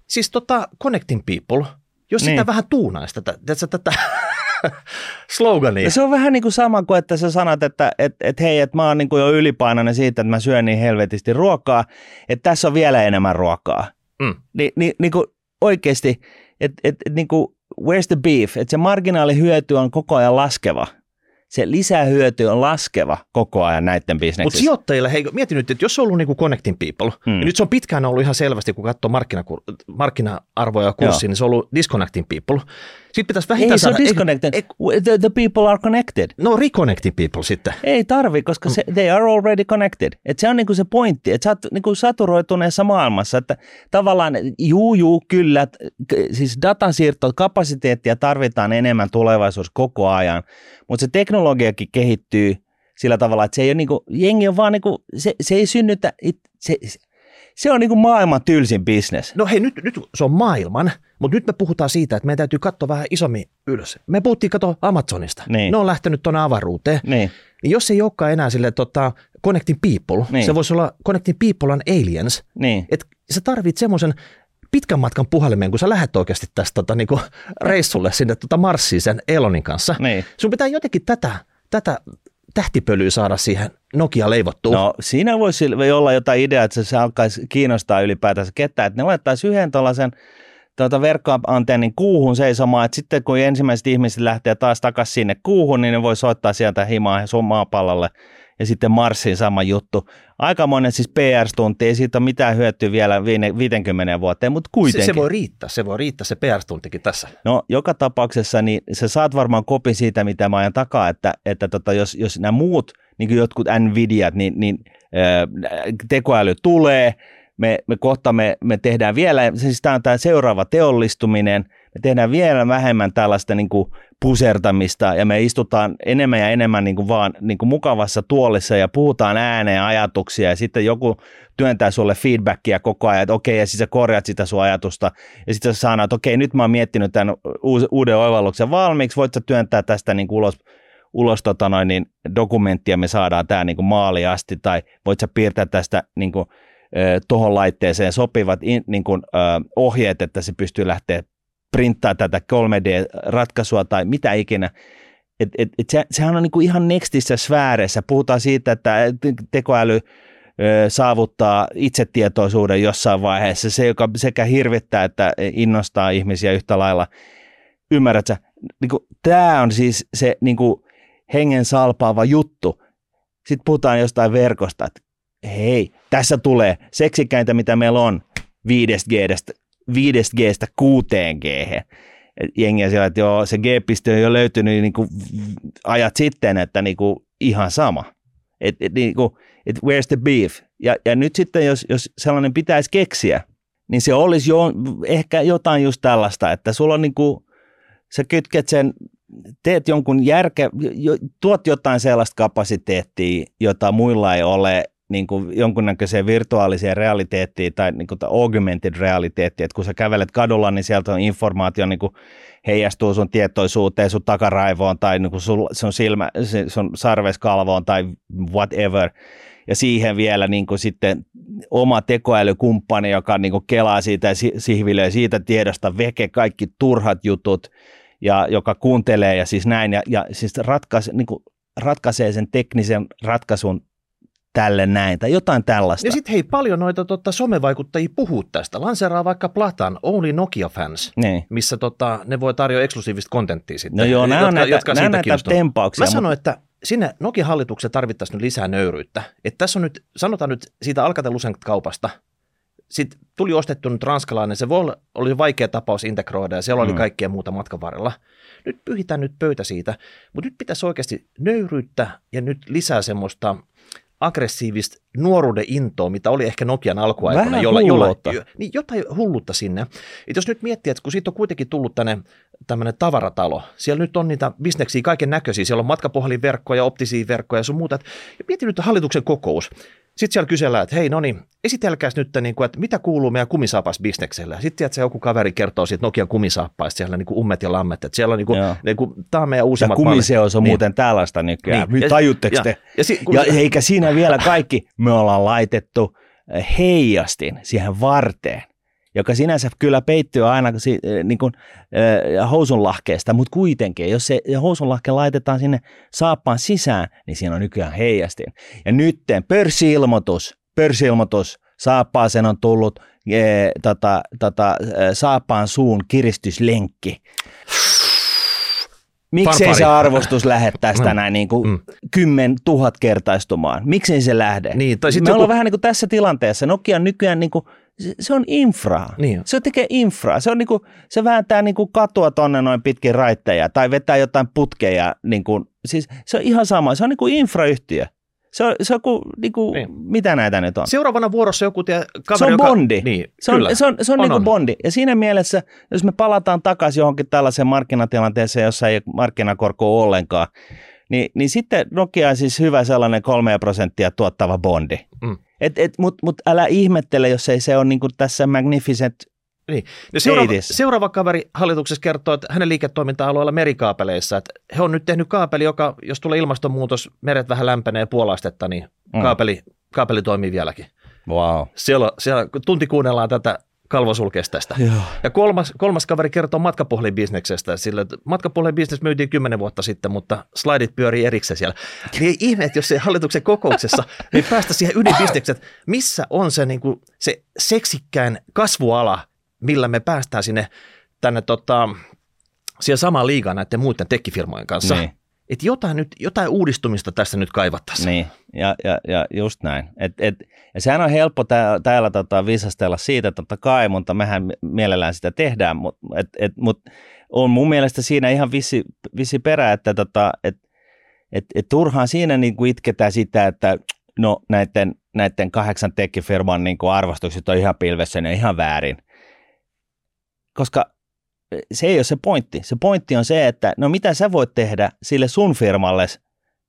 siis tota, Connecting People, jos niin. sitä vähän tuunaisi tätä, tätä, tätä slogania. Se on vähän niin kuin sama kuin, että sä sanat, että et, et hei, että mä oon niin kuin jo ylipainoinen siitä, että mä syön niin helvetisti ruokaa, että tässä on vielä enemmän ruokaa. Mm. Ni, ni, niin kuin oikeasti, että et, et, niin kuin where's the beef, että se marginaalihyöty on koko ajan laskeva – se lisähyöty on laskeva koko ajan näiden bisneksissä. Mutta sijoittajille, hei, mieti nyt, että jos se on ollut niin kuin Connecting People, hmm. ja nyt se on pitkään ollut ihan selvästi, kun katsoo markkina, markkina-arvoja ja kurssia, niin se on ollut Disconnecting People. Sitten pitäisi vähintään Ei, se on disconnected. Ei, the, the people are connected. No reconnecting people sitten. Ei tarvi, koska se, they are already connected. Et se on niinku se pointti, että sä oot niinku saturoituneessa maailmassa, että tavallaan juu, juu, kyllä, siis datansiirto, kapasiteettia tarvitaan enemmän tulevaisuus koko ajan, mutta se teknologiakin kehittyy sillä tavalla, että se ei ole niinku, jengi on vaan niinku, se, se ei synnytä, se, se on niinku maailman tylsin bisnes. No hei, nyt, nyt se on maailman, mutta nyt me puhutaan siitä, että meidän täytyy katsoa vähän isommin ylös. Me puhuttiin kato Amazonista. Niin. Ne on lähtenyt tuonne avaruuteen. Niin. niin jos ei olekaan enää sille tota, Connecting People, niin. se voisi olla Connecting People on Aliens. Niin. Että sä tarvit semmoisen pitkän matkan puhelimen, kun sä lähdet oikeasti tästä tota, niinku, reissulle sinne tota Marsiin sen Elonin kanssa. Niin. Sun pitää jotenkin tätä, tätä tähtipölyä saada siihen Nokia leivottua? No siinä voisi olla jotain ideaa, että se alkaisi kiinnostaa ylipäätänsä ketään, että ne laittaisi yhden tuollaisen tuota verkkoantennin kuuhun seisomaan, että sitten kun ensimmäiset ihmiset lähtee taas takaisin sinne kuuhun, niin ne voi soittaa sieltä himaa maapallolle ja sitten Marsin sama juttu. Aikamoinen siis PR-stunti, ei siitä ole mitään hyötyä vielä 50 vuoteen, mutta kuitenkin. Se, se voi riittää, se voi riittää se PR-stuntikin tässä. No joka tapauksessa niin sä saat varmaan kopin siitä, mitä mä ajan takaa, että, että tota, jos, jos nämä muut, niin kuin jotkut Nvidiat, niin, niin äh, tekoäly tulee, me, me kohta me, me tehdään vielä, siis tämä on tämä seuraava teollistuminen, me tehdään vielä vähemmän tällaista niin kuin pusertamista ja me istutaan enemmän ja enemmän niin kuin vaan niin kuin mukavassa tuolissa ja puhutaan ääneen ajatuksia ja sitten joku työntää sulle feedbackia koko ajan, että okei, ja sitten sä korjaat sitä sun ajatusta ja sitten sä sanoo, että okei, nyt mä oon miettinyt tämän uuden oivalluksen valmiiksi, voit sä työntää tästä niin kuin ulos, ulos tota noin, niin dokumenttia, me saadaan tämä niin maali asti, tai voit sä piirtää tästä niin kuin, tuohon laitteeseen sopivat in, niin kuin, ö, ohjeet, että se pystyy lähteä printtaa tätä 3D-ratkaisua tai mitä ikinä. Et, et, et se, sehän on niinku ihan nextissä sfääreissä. Puhutaan siitä, että tekoäly saavuttaa itsetietoisuuden jossain vaiheessa. Se, joka sekä hirvittää että innostaa ihmisiä yhtä lailla. Ymmärrätkö? Niinku, Tämä on siis se niinku, hengen salpaava juttu. Sitten puhutaan jostain verkosta, että hei, tässä tulee seksikäintä, mitä meillä on 5G 5Gstä 6G. Jengiä siellä, että joo, se G-piste on jo löytynyt niin kuin ajat sitten, että niin kuin ihan sama. Et, et, niin kuin, et where's the beef? Ja, ja nyt sitten, jos, jos sellainen pitäisi keksiä, niin se olisi jo, ehkä jotain just tällaista, että sulla on niin kuin, sä kytket sen, teet jonkun järke, tuot jotain sellaista kapasiteettia, jota muilla ei ole, niin kuin jonkunnäköiseen virtuaaliseen realiteettiin tai niin kuin augmented realiteettiin, että kun sä kävelet kadulla, niin sieltä on informaatio niin kuin heijastuu sun tietoisuuteen, sun takaraivoon tai niin kuin sun, silmä, sun sarveskalvoon tai whatever. Ja siihen vielä niin kuin sitten oma tekoälykumppani, joka niin kuin kelaa siitä ja sihvilöi siitä tiedosta veke kaikki turhat jutut ja joka kuuntelee ja siis näin ja, ja siis ratkaise, niin kuin ratkaisee sen teknisen ratkaisun tälle näin, tai jotain tällaista. Ja sitten hei, paljon noita tota, somevaikuttajia puhuu tästä. Lanseraa vaikka Platan Only Nokia Fans, niin. missä tota, ne voi tarjota eksklusiivista kontenttia sitten. No joo, nämä on näitä, jotka nämä näitä tempauksia. Mä sanoin, että sinne Nokia hallituksen tarvittaisiin nyt lisää nöyryyttä. Että tässä on nyt, sanotaan nyt siitä Alcatel kaupasta, sitten tuli ostettu nyt ranskalainen, se voi, oli vaikea tapaus integroida ja siellä mm. oli kaikkea muuta matkan varrella. Nyt pyhitään nyt pöytä siitä, mutta nyt pitäisi oikeasti nöyryyttä ja nyt lisää semmoista – aggressiivista nuoruuden intoa, mitä oli ehkä Nokian alkuaikana. Vähän jolla, jolla, niin jotain hullutta sinne. Et jos nyt miettii, että kun siitä on kuitenkin tullut tänne tämmöinen tavaratalo, siellä nyt on niitä bisneksiä kaiken näköisiä, siellä on matkapuhelinverkkoja, optisia verkkoja ja sun muuta. Ja mieti nyt hallituksen kokous. Sitten siellä kysellään, että hei, no niin, esitelkääs nyt, niin kuin, että mitä kuuluu meidän kumisaapas-bisnekselle. Sitten että se joku kaveri kertoo siitä Nokian kumisaappaista, siellä niin kuin ummet ja lammet. Että siellä on niin kuin, niin kuin, tämä on meidän uusimmat ja kumiseos on niin. muuten tällaista nykyään. Niin. Tajutteko te? Ja, ja, si- kun... ja eikä siinä vielä kaikki, me ollaan laitettu heijastin siihen varteen joka sinänsä kyllä peittyy aina eh, niin kuin, äh, housunlahkeesta, mutta kuitenkin, jos se housunlahke laitetaan sinne saappaan sisään, niin siinä on nykyään heijastin. Ja nyt pörssiilmoitus, pörssiilmoitus, saappaaseen on tullut ee, tota, tota, saappaan suun kiristyslenkki. Miksei se arvostus lähde tästä mm. näin niin kuin mm. kymmen tuhat kertaistumaan? Miksei se lähde? Niin, tai Me joku... ollaan vähän niin kuin tässä tilanteessa. Nokia nykyään niin kuin se on infraa. Niin. Se tekee infraa. Se, on niinku, se vääntää niinku katua tonne noin pitkin raitteja tai vetää jotain putkeja. Niinku, siis se on ihan sama. Se on niinku infrayhtiö. Se on, se on kuin, niinku, niin. mitä näitä nyt on? Seuraavana vuorossa joku tie, kaveri, Se on joka, bondi. Niin, se on, se on, se on, on, niinku on. bondi. Ja siinä mielessä, jos me palataan takaisin johonkin tällaiseen markkinatilanteeseen, jossa ei ole markkinakorkoa ollenkaan, niin, niin sitten Nokia on siis hyvä sellainen kolme prosenttia tuottava bondi. Mm. Et, et, Mutta mut älä ihmettele, jos ei se ole niin tässä Magnificent niin. Ja seuraava, seuraava kaveri hallituksessa kertoo, että hänen liiketoiminta-alueella merikaapeleissa, että he on nyt tehnyt kaapeli, joka, jos tulee ilmastonmuutos, meret vähän lämpenee puolastetta, niin mm. kaapeli, kaapeli toimii vieläkin. Wow. Siellä, siellä tunti kuunnellaan tätä kalvosulkeesta. Joo. Ja kolmas, kolmas kaveri kertoo matkapuhelinbisneksestä, sillä matkapuhelinbisnes myytiin kymmenen vuotta sitten, mutta slaidit pyörii erikseen siellä. Niin ihme, että jos se hallituksen kokouksessa, niin päästä siihen ydinbisnekseen, että missä on se, niin kuin, se seksikkään kasvuala, millä me päästään sinne tänne tota, siihen samaan liigaan näiden muiden tekkifirmojen kanssa. Niin. Että jotain, nyt, jotain uudistumista tässä nyt kaivattaisiin. Niin, ja, ja, ja just näin. Et, et, ja sehän on helppo tää, täällä tota, visastella siitä, totta kai, mutta mehän mielellään sitä tehdään, mutta et, et, mut on mun mielestä siinä ihan vissi, vissi perä, että tota, et, et, et turhaan siinä niin kuin itketään sitä, että no näiden, näiden kahdeksan tekkifirman niin kuin arvostukset on ihan pilvessä ja ihan väärin. Koska se ei ole se pointti. Se pointti on se, että no mitä sä voit tehdä sille sun firmalle,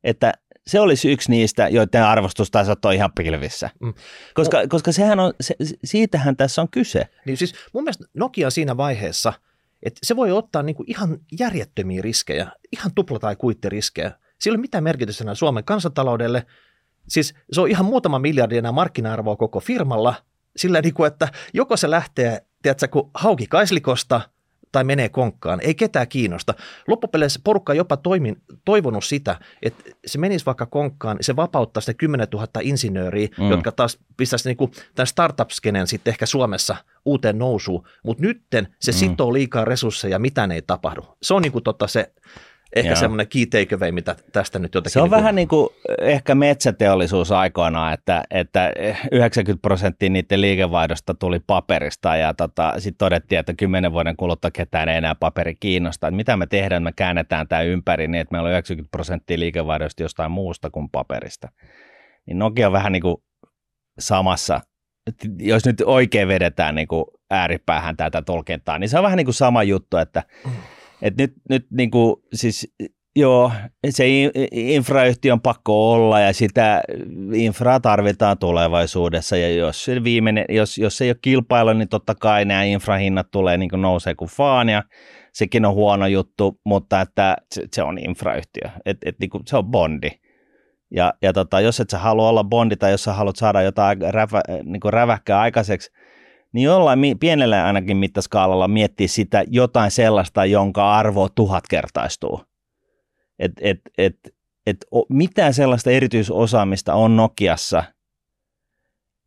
että se olisi yksi niistä, joiden arvostustasot on ihan pilvissä. Mm. Koska, no, koska sehän on, se, siitähän tässä on kyse. Niin siis mun mielestä Nokia siinä vaiheessa, että se voi ottaa niinku ihan järjettömiä riskejä, ihan tupla- tai kuittiriskejä. Sillä ei ole mitään merkitystä Suomen kansantaloudelle. Siis se on ihan muutama miljardi enää markkina-arvoa koko firmalla, sillä niin kuin, että joko se lähtee, tiedätkö, kun hauki kaislikosta – tai menee konkkaan. Ei ketään kiinnosta. Loppupeleissä porukka on jopa toimin, toivonut sitä, että se menisi vaikka konkkaan, se vapauttaa sitä 10 000 insinööriä, mm. jotka taas pistäisi niinku tämän startup-skenen sitten ehkä Suomessa uuteen nousuun. Mutta nytten se mm. sitoo liikaa resursseja, mitään ei tapahdu. Se on niinku tota se ehkä Joo. semmoinen key takeaway, mitä tästä nyt jotenkin... Se on niin kuin... vähän niin kuin ehkä metsäteollisuus aikoinaan, että, että 90 prosenttia niiden liikevaihdosta tuli paperista ja tota, sitten todettiin, että kymmenen vuoden kuluttua ketään ei enää paperi kiinnostaa. Että mitä me tehdään, me käännetään tämä ympäri niin, että meillä on 90 prosenttia liikevaihdosta jostain muusta kuin paperista. Niin Nokia on vähän niin kuin samassa, jos nyt oikein vedetään niin kuin ääripäähän tätä tulkintaa, niin se on vähän niin kuin sama juttu, että mm et nyt, nyt niin kuin, siis joo, se infrayhtiö on pakko olla ja sitä infraa tarvitaan tulevaisuudessa ja jos, se viimeinen, jos, jos ei ole kilpailu, niin totta kai nämä infrahinnat tulee niin kuin nousee kuin faan ja sekin on huono juttu, mutta että se, se on infrayhtiö, et, et niin kuin, se on bondi. Ja, ja tota, jos et sä halua olla bondi tai jos sä haluat saada jotain rävä, niin räväkkää aikaiseksi, niin jollain pienellä ainakin mittaskaalalla miettiä sitä jotain sellaista, jonka arvo tuhatkertaistuu. Et, et, et, et, mitään sellaista erityisosaamista on Nokiassa,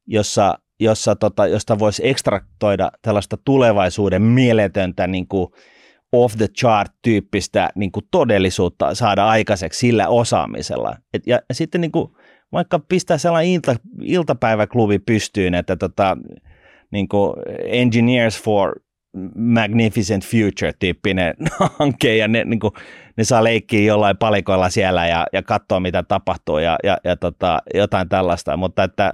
jossa, jossa tota, josta voisi ekstraktoida tällaista tulevaisuuden mieletöntä niin kuin off the chart tyyppistä niin kuin todellisuutta saada aikaiseksi sillä osaamisella. Et, ja sitten niin kuin, vaikka pistää sellainen ilta, iltapäiväklubi pystyyn, että tota, niin kuin Engineers for Magnificent Future-tyyppinen hanke, ja ne, niin kuin, ne saa leikkiä jollain palikoilla siellä ja, ja katsoa, mitä tapahtuu, ja, ja, ja tota, jotain tällaista, mutta että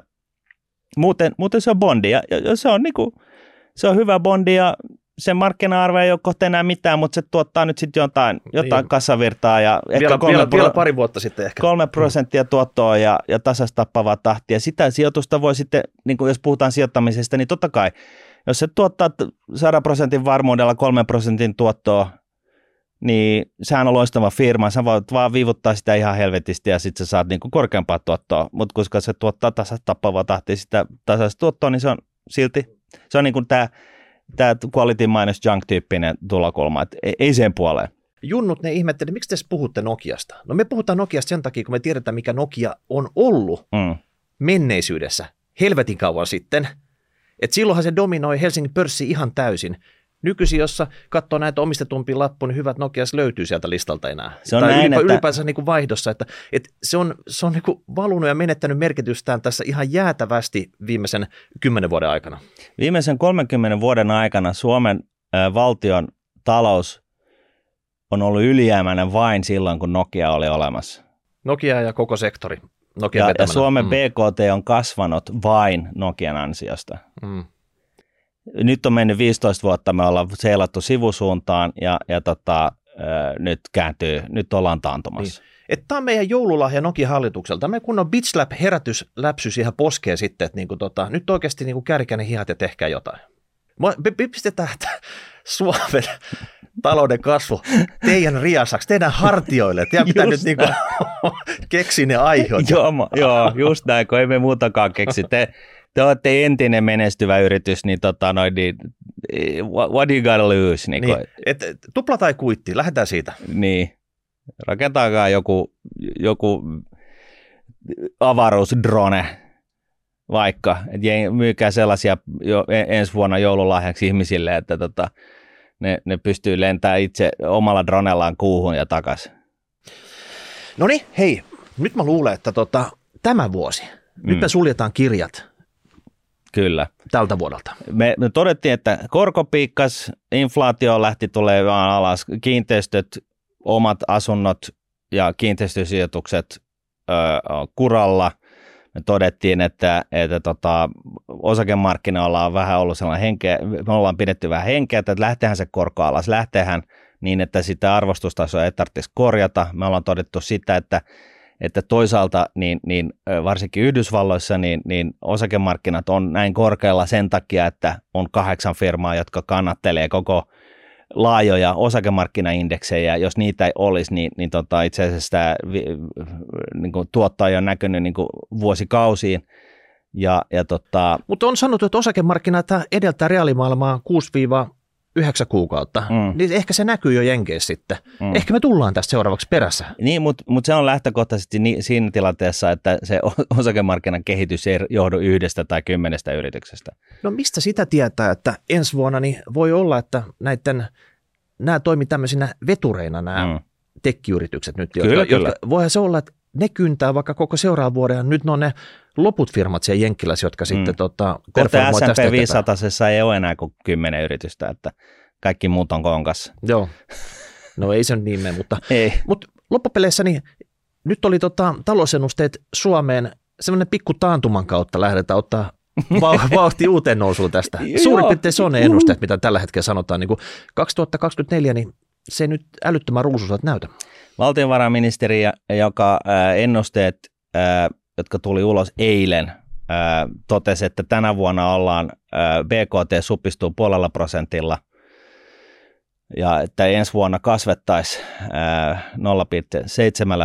muuten, muuten se on bondi, ja, ja se, on, niin kuin, se on hyvä bondi, ja sen markkina-arvo ei ole kohta enää mitään, mutta se tuottaa nyt sitten jotain, jotain niin. kassavirtaa. Ja vielä, ehkä kolme, vielä, vielä pari vuotta sitten ehkä. Kolme prosenttia tuottoa ja, ja tasastappavaa tahtia. Sitä sijoitusta voi sitten, niin kuin jos puhutaan sijoittamisesta, niin totta kai, jos se tuottaa 100 prosentin varmuudella kolme prosentin tuottoa, niin sehän on loistava firma, sä voit vaan viivuttaa sitä ihan helvetisti ja sitten sä saat niin kuin korkeampaa tuottoa, mutta koska se tuottaa tasastappavaa tahtia sitä tasaista tuottoa, niin se on silti, se on niin kuin tämä tämä quality minus junk-tyyppinen tulokulma, että ei, sen puoleen. Junnut ne ihmetteli, miksi te puhutte Nokiasta? No me puhutaan Nokiasta sen takia, kun me tiedetään, mikä Nokia on ollut mm. menneisyydessä, helvetin kauan sitten. Et silloinhan se dominoi Helsingin pörssi ihan täysin. Nykyisin, jos katsoo näitä omistetumpi lappu, niin hyvät Nokias löytyy sieltä listalta enää. Se on tai näin, ylipä, että... ylipäänsä niin kuin vaihdossa. Että, että se on, se on niin kuin valunut ja menettänyt merkitystään tässä ihan jäätävästi viimeisen kymmenen vuoden aikana. Viimeisen 30 vuoden aikana Suomen äh, valtion talous on ollut ylijäämäinen vain silloin, kun Nokia oli olemassa. Nokia ja koko sektori. Nokia ja, ja Suomen mm. BKT on kasvanut vain Nokian ansiosta. Mm nyt on mennyt 15 vuotta, me ollaan seilattu sivusuuntaan ja, ja tota, nyt kääntyy, nyt ollaan taantumassa. Niin. Tämä on meidän joululahja Nokia-hallitukselta. Me kun on Bitslap herätysläpsys ihan poskee sitten, että niinku tota, nyt oikeasti niinku kärkäne hihat ja tehkää jotain. Pistetään Suomen talouden kasvu teidän riasaksi, teidän hartioille. Tiedä, mitä nyt niinku keksi ne aihot. joo, joo, just näin, kun ei me muutakaan keksi. Te, te olette entinen menestyvä yritys, niin, tota, noin, niin what, what you gotta lose? Niin, niin, et, tupla tai kuitti, lähdetään siitä. Niin, rakentaakaan joku, joku avaruusdrone vaikka, että myykää sellaisia jo ensi vuonna joululahjaksi ihmisille, että tota, ne, ne pystyy lentämään itse omalla dronellaan kuuhun ja takaisin. No niin, hei, nyt mä luulen, että tota, tämä vuosi, mm. nyt me suljetaan kirjat Kyllä. tältä vuodelta. Me, me todettiin, että korko piikkas, inflaatio lähti tulee vaan alas, kiinteistöt, omat asunnot ja kiinteistösijoitukset ö, kuralla. Me todettiin, että, että tota, osakemarkkinoilla on vähän ollut sellainen henkeä, me ollaan pidetty vähän henkeä, että lähtehän se korko alas, lähtehän niin, että sitä arvostustasoa ei tarvitsisi korjata. Me ollaan todettu sitä, että että toisaalta niin, niin varsinkin Yhdysvalloissa niin, niin osakemarkkinat on näin korkealla sen takia, että on kahdeksan firmaa, jotka kannattelee koko laajoja osakemarkkinaindeksejä, jos niitä ei olisi, niin, niin tota, itse asiassa tämä niin kuin tuottaja on näkynyt niin kuin vuosikausiin. Ja, ja tota... Mutta on sanottu, että osakemarkkinat edeltää reaalimaailmaa 6- yhdeksän kuukautta, mm. niin ehkä se näkyy jo Jenkeissä sitten. Mm. Ehkä me tullaan tästä seuraavaksi perässä. Niin, mutta mut se on lähtökohtaisesti ni, siinä tilanteessa, että se osakemarkkinan kehitys ei johdu yhdestä tai kymmenestä yrityksestä. No mistä sitä tietää, että ensi vuonna niin voi olla, että näiden, nämä toimii tämmöisinä vetureina nämä mm. tekkiyritykset nyt, kyllä, jotka, kyllä. jotka, voihan se olla, että ne kyntää vaikka koko seuraavan vuoden, nyt ne on ne loput firmat siellä Jenkkilässä, jotka mm. sitten tota, tästä S&P 500 ei ole enää kuin kymmenen yritystä, että kaikki muut on konkas. Joo, no ei se niin mene, mutta, ei. mutta loppupeleissä niin nyt oli tota, talousennusteet Suomeen semmoinen pikku taantuman kautta lähdetään ottaa vauhti uuteen nousuun tästä. Suurin piirtein se on ne ennusteet, mitä tällä hetkellä sanotaan. Niin kuin 2024, niin se nyt älyttömän ruususat näytä. Valtiovarainministeri, joka ennusteet jotka tuli ulos eilen, totesi, että tänä vuonna ollaan, BKT supistuu puolella prosentilla ja että ensi vuonna kasvettaisiin 0,7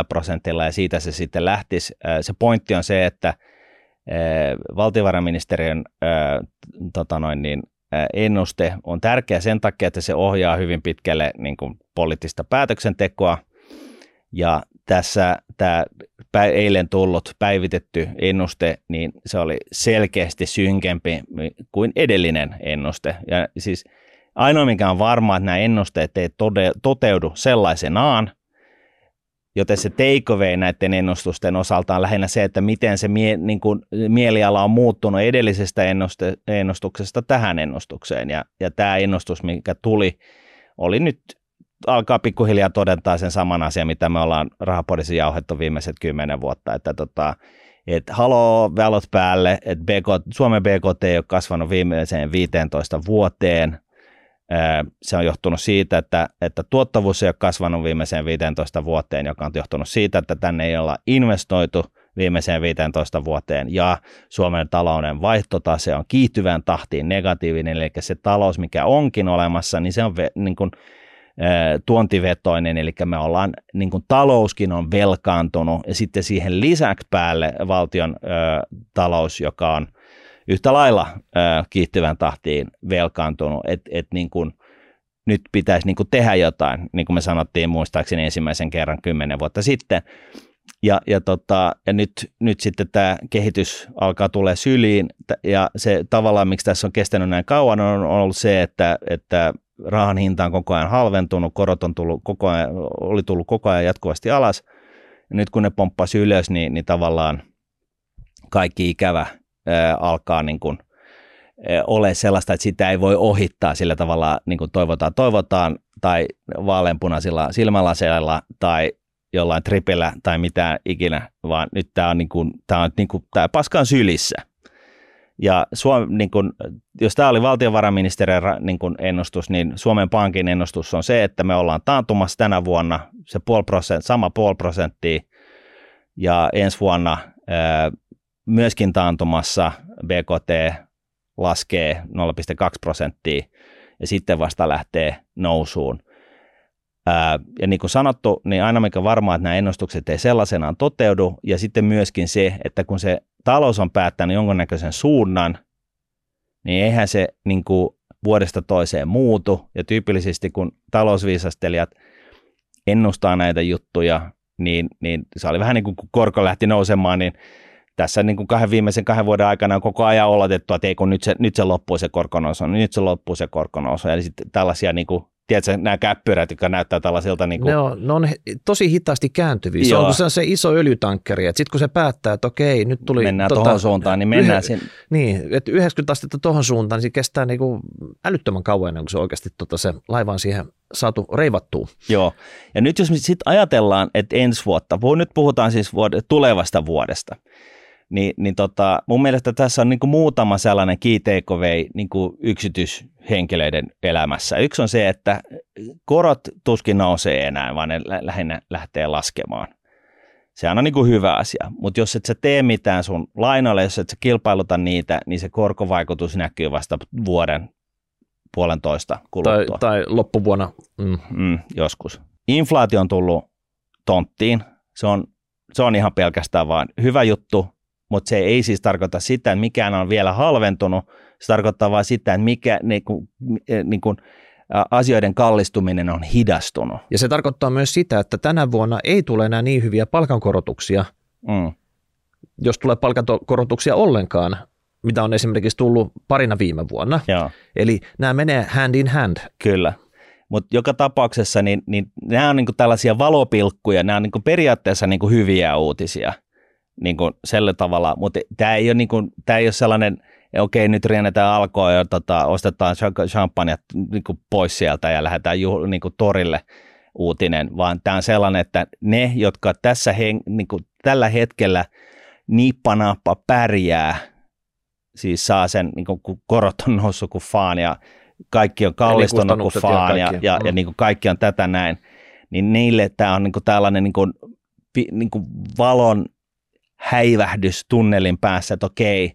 prosentilla ja siitä se sitten lähtisi. Se pointti on se, että valtiovarainministeriön tota noin, niin, ennuste on tärkeä sen takia, että se ohjaa hyvin pitkälle niin kuin poliittista päätöksentekoa ja tässä tämä eilen tullut päivitetty ennuste, niin se oli selkeästi synkempi kuin edellinen ennuste. Ja siis ainoa mikä on varmaa, että nämä ennusteet ei tode, toteudu sellaisenaan, joten se takeaway näiden ennustusten osalta on lähinnä se, että miten se mie, niin kuin, mieliala on muuttunut edellisestä ennuste, ennustuksesta tähän ennustukseen. Ja, ja tämä ennustus, mikä tuli, oli nyt alkaa pikkuhiljaa todentaa sen saman asian, mitä me ollaan rahapodissa jauhettu viimeiset kymmenen vuotta, että tota, et haloo valot päälle, että Suomen BKT ei ole kasvanut viimeiseen 15 vuoteen. Se on johtunut siitä, että, että tuottavuus ei ole kasvanut viimeiseen 15 vuoteen, joka on johtunut siitä, että tänne ei olla investoitu viimeiseen 15 vuoteen, ja Suomen talouden vaihtotase on kiihtyvään tahtiin negatiivinen, eli se talous, mikä onkin olemassa, niin se on niin kuin, tuontivetoinen, eli me ollaan, niin kuin talouskin on velkaantunut, ja sitten siihen lisäksi päälle valtion ö, talous, joka on yhtä lailla kiihtyvän tahtiin velkaantunut, että et niin nyt pitäisi niin tehdä jotain, niin kuin me sanottiin muistaakseni ensimmäisen kerran kymmenen vuotta sitten, ja, ja, tota, ja nyt, nyt sitten tämä kehitys alkaa tulla syliin, ja se tavallaan, miksi tässä on kestänyt näin kauan, on ollut se, että, että rahan hinta on koko ajan halventunut, korot on tullut koko ajan, oli tullut koko ajan jatkuvasti alas. Ja nyt kun ne pomppasi ylös, niin, niin tavallaan kaikki ikävä ää, alkaa niin kuin, ää, ole sellaista, että sitä ei voi ohittaa sillä tavalla, niin kuin toivotaan, toivotaan, tai vaaleanpunaisilla silmälaseilla, tai jollain tripellä, tai mitä ikinä, vaan nyt tämä on, niin kuin, tämä on niin kuin, tämä paska on sylissä. Ja Suom, niin kun, jos tämä oli valtiovarainministeriön niin kun ennustus, niin Suomen Pankin ennustus on se, että me ollaan taantumassa tänä vuonna se puoli prosent, sama puoli prosenttia ja ensi vuonna ää, myöskin taantumassa BKT laskee 0,2 prosenttia ja sitten vasta lähtee nousuun. Ja niin kuin sanottu, niin aina mikä varmaa, että nämä ennustukset ei sellaisenaan toteudu, ja sitten myöskin se, että kun se talous on päättänyt jonkunnäköisen suunnan, niin eihän se niin kuin vuodesta toiseen muutu. Ja tyypillisesti kun talousviisastelijat ennustaa näitä juttuja, niin, niin se oli vähän niin kuin kun korko lähti nousemaan, niin tässä niin kuin kahden viimeisen kahden vuoden aikana on koko ajan oletettu, että ei kun nyt se, nyt se loppuu se korkonousu, nyt se loppuu se korkonousu. Eli sitten tällaisia niin kuin tiedätkö, nämä käppyrät, jotka näyttää tällaisilta niin kuin, Ne on, ne on tosi hitaasti kääntyviä. Se on, se on se iso öljytankkeri, että sitten kun se päättää, että okei, nyt tuli... mennään tota, tuohon suuntaan, niin mennään yhden- sinne. Niin, että 90 astetta tuohon suuntaan, niin se kestää niinku älyttömän kauan ennen kuin se oikeasti tota, se laiva on siihen saatu reivattua. Joo. Ja nyt jos me sitten ajatellaan, että ensi vuotta, voi nyt puhutaan siis vuod- tulevasta vuodesta, niin, niin tota, mun mielestä tässä on niin kuin muutama sellainen key takeaway niin kuin yksityishenkilöiden elämässä. Yksi on se, että korot tuskin nousee enää, vaan ne lä- lähinnä lähtee laskemaan. Sehän on niin kuin hyvä asia, mutta jos et sä tee mitään sun lainoille, jos et sä kilpailuta niitä, niin se korkovaikutus näkyy vasta vuoden puolentoista Tai, kuluttua tai loppuvuonna. Mm. mm, joskus. Inflaatio on tullut tonttiin. Se on, se on ihan pelkästään vaan hyvä juttu, mutta se ei siis tarkoita sitä, että mikään on vielä halventunut. Se tarkoittaa vain sitä, että mikä, niin kuin, niin kuin, asioiden kallistuminen on hidastunut. Ja se tarkoittaa myös sitä, että tänä vuonna ei tule enää niin hyviä palkankorotuksia, Mm, jos tulee palkankorotuksia ollenkaan, mitä on esimerkiksi tullut parina viime vuonna. joo, Eli nämä menee hand in hand. kyllä. Mutta joka tapauksessa niin, niin nämä on niinku tällaisia valopilkkuja, nämä on niinku periaatteessa niinku hyviä uutisia niinku sellä tavalla, mutta tämä ei, ole niinku, tää ei ole sellainen, okei nyt riennetään alkoon ja tota, ostetaan cha- champagne niinku pois sieltä ja lähdetään juh, niinku torille uutinen, vaan tämä on sellainen, että ne, jotka tässä hen, niinku, tällä hetkellä nippanappa pärjää, siis saa sen, niinku, kun korot on noussut kuin faan ja kaikki on kallistunut kuin ja faan ja, kaikki. ja, ja Mm. niin kuin kaikki on tätä näin, niin niille tämä on niin kuin tällainen niin kuin, niin kuin valon häivähdys tunnelin päässä, että okei,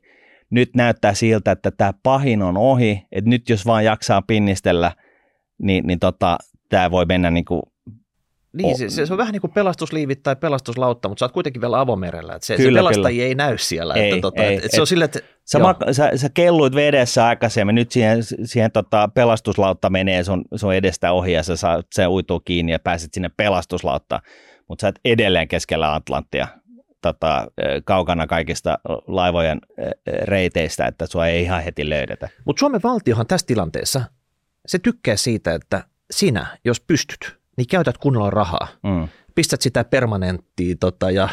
nyt näyttää siltä, että tämä pahin on ohi, että nyt jos vaan jaksaa pinnistellä, niin, niin tota, tämä voi mennä niin kuin, Niin, se, se, se on vähän niin kuin pelastusliivit tai pelastuslautta, mutta sä oot kuitenkin vielä avomerellä. Että se, Kyllä, se pelastajia kyllä. ei näy siellä. Ei, että, tota, ei, että, että se on et- silleen, että Sä, joo. ma- sä, sä kelluit vedessä aikaisemmin, nyt siihen, siihen tota pelastuslautta menee sun, sun edestä ohi ja sä saat, se uituu kiinni ja pääset sinne pelastuslautta, mutta sä et edelleen keskellä Atlanttia tota, kaukana kaikista laivojen reiteistä, että sua ei ihan heti löydetä. Mutta Suomen valtiohan tässä tilanteessa, se tykkää siitä, että sinä, jos pystyt, niin käytät kunnolla rahaa. Mm. Pistät sitä permanenttia tota, ja,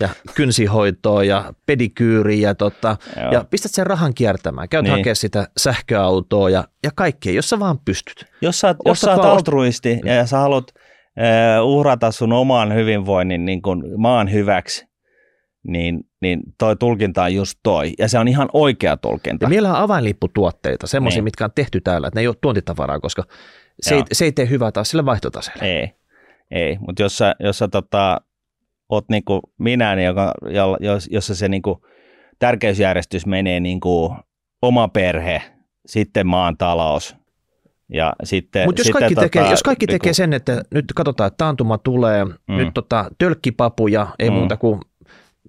ja kynsihoitoa ja pedikyyriä ja, tota, Joo. ja pistät sen rahan kiertämään. Käyt Niin. hakea sitä sähköautoa ja, ja kaikkea, jos sä vaan pystyt. Jos sä, jos sä oot altruisti ja sä haluat uhrata sun oman hyvinvoinnin niin kuin maan hyväksi, niin, niin toi tulkinta on just toi. Ja se on ihan oikea tulkinta. Ja meillä on avainlipputuotteita, semmoisia, Niin. mitkä on tehty täällä, että ne ei ole tuontitavaraa, koska se ei, se ei tee hyvää taas sille vaihtotaseelle. Ei, ei. mutta jos sä, jos sä tota, oot niinku minä, niin joka, jos, jossa se niinku tärkeysjärjestys menee niinku oma perhe, sitten maan talous ja sitten... Mutta jos, sitten kaikki tekee, tota, jos kaikki niinku- tekee sen, että nyt katsotaan, että taantuma tulee, Mm. nyt tota, tölkkipapuja, ei mm. muuta kuin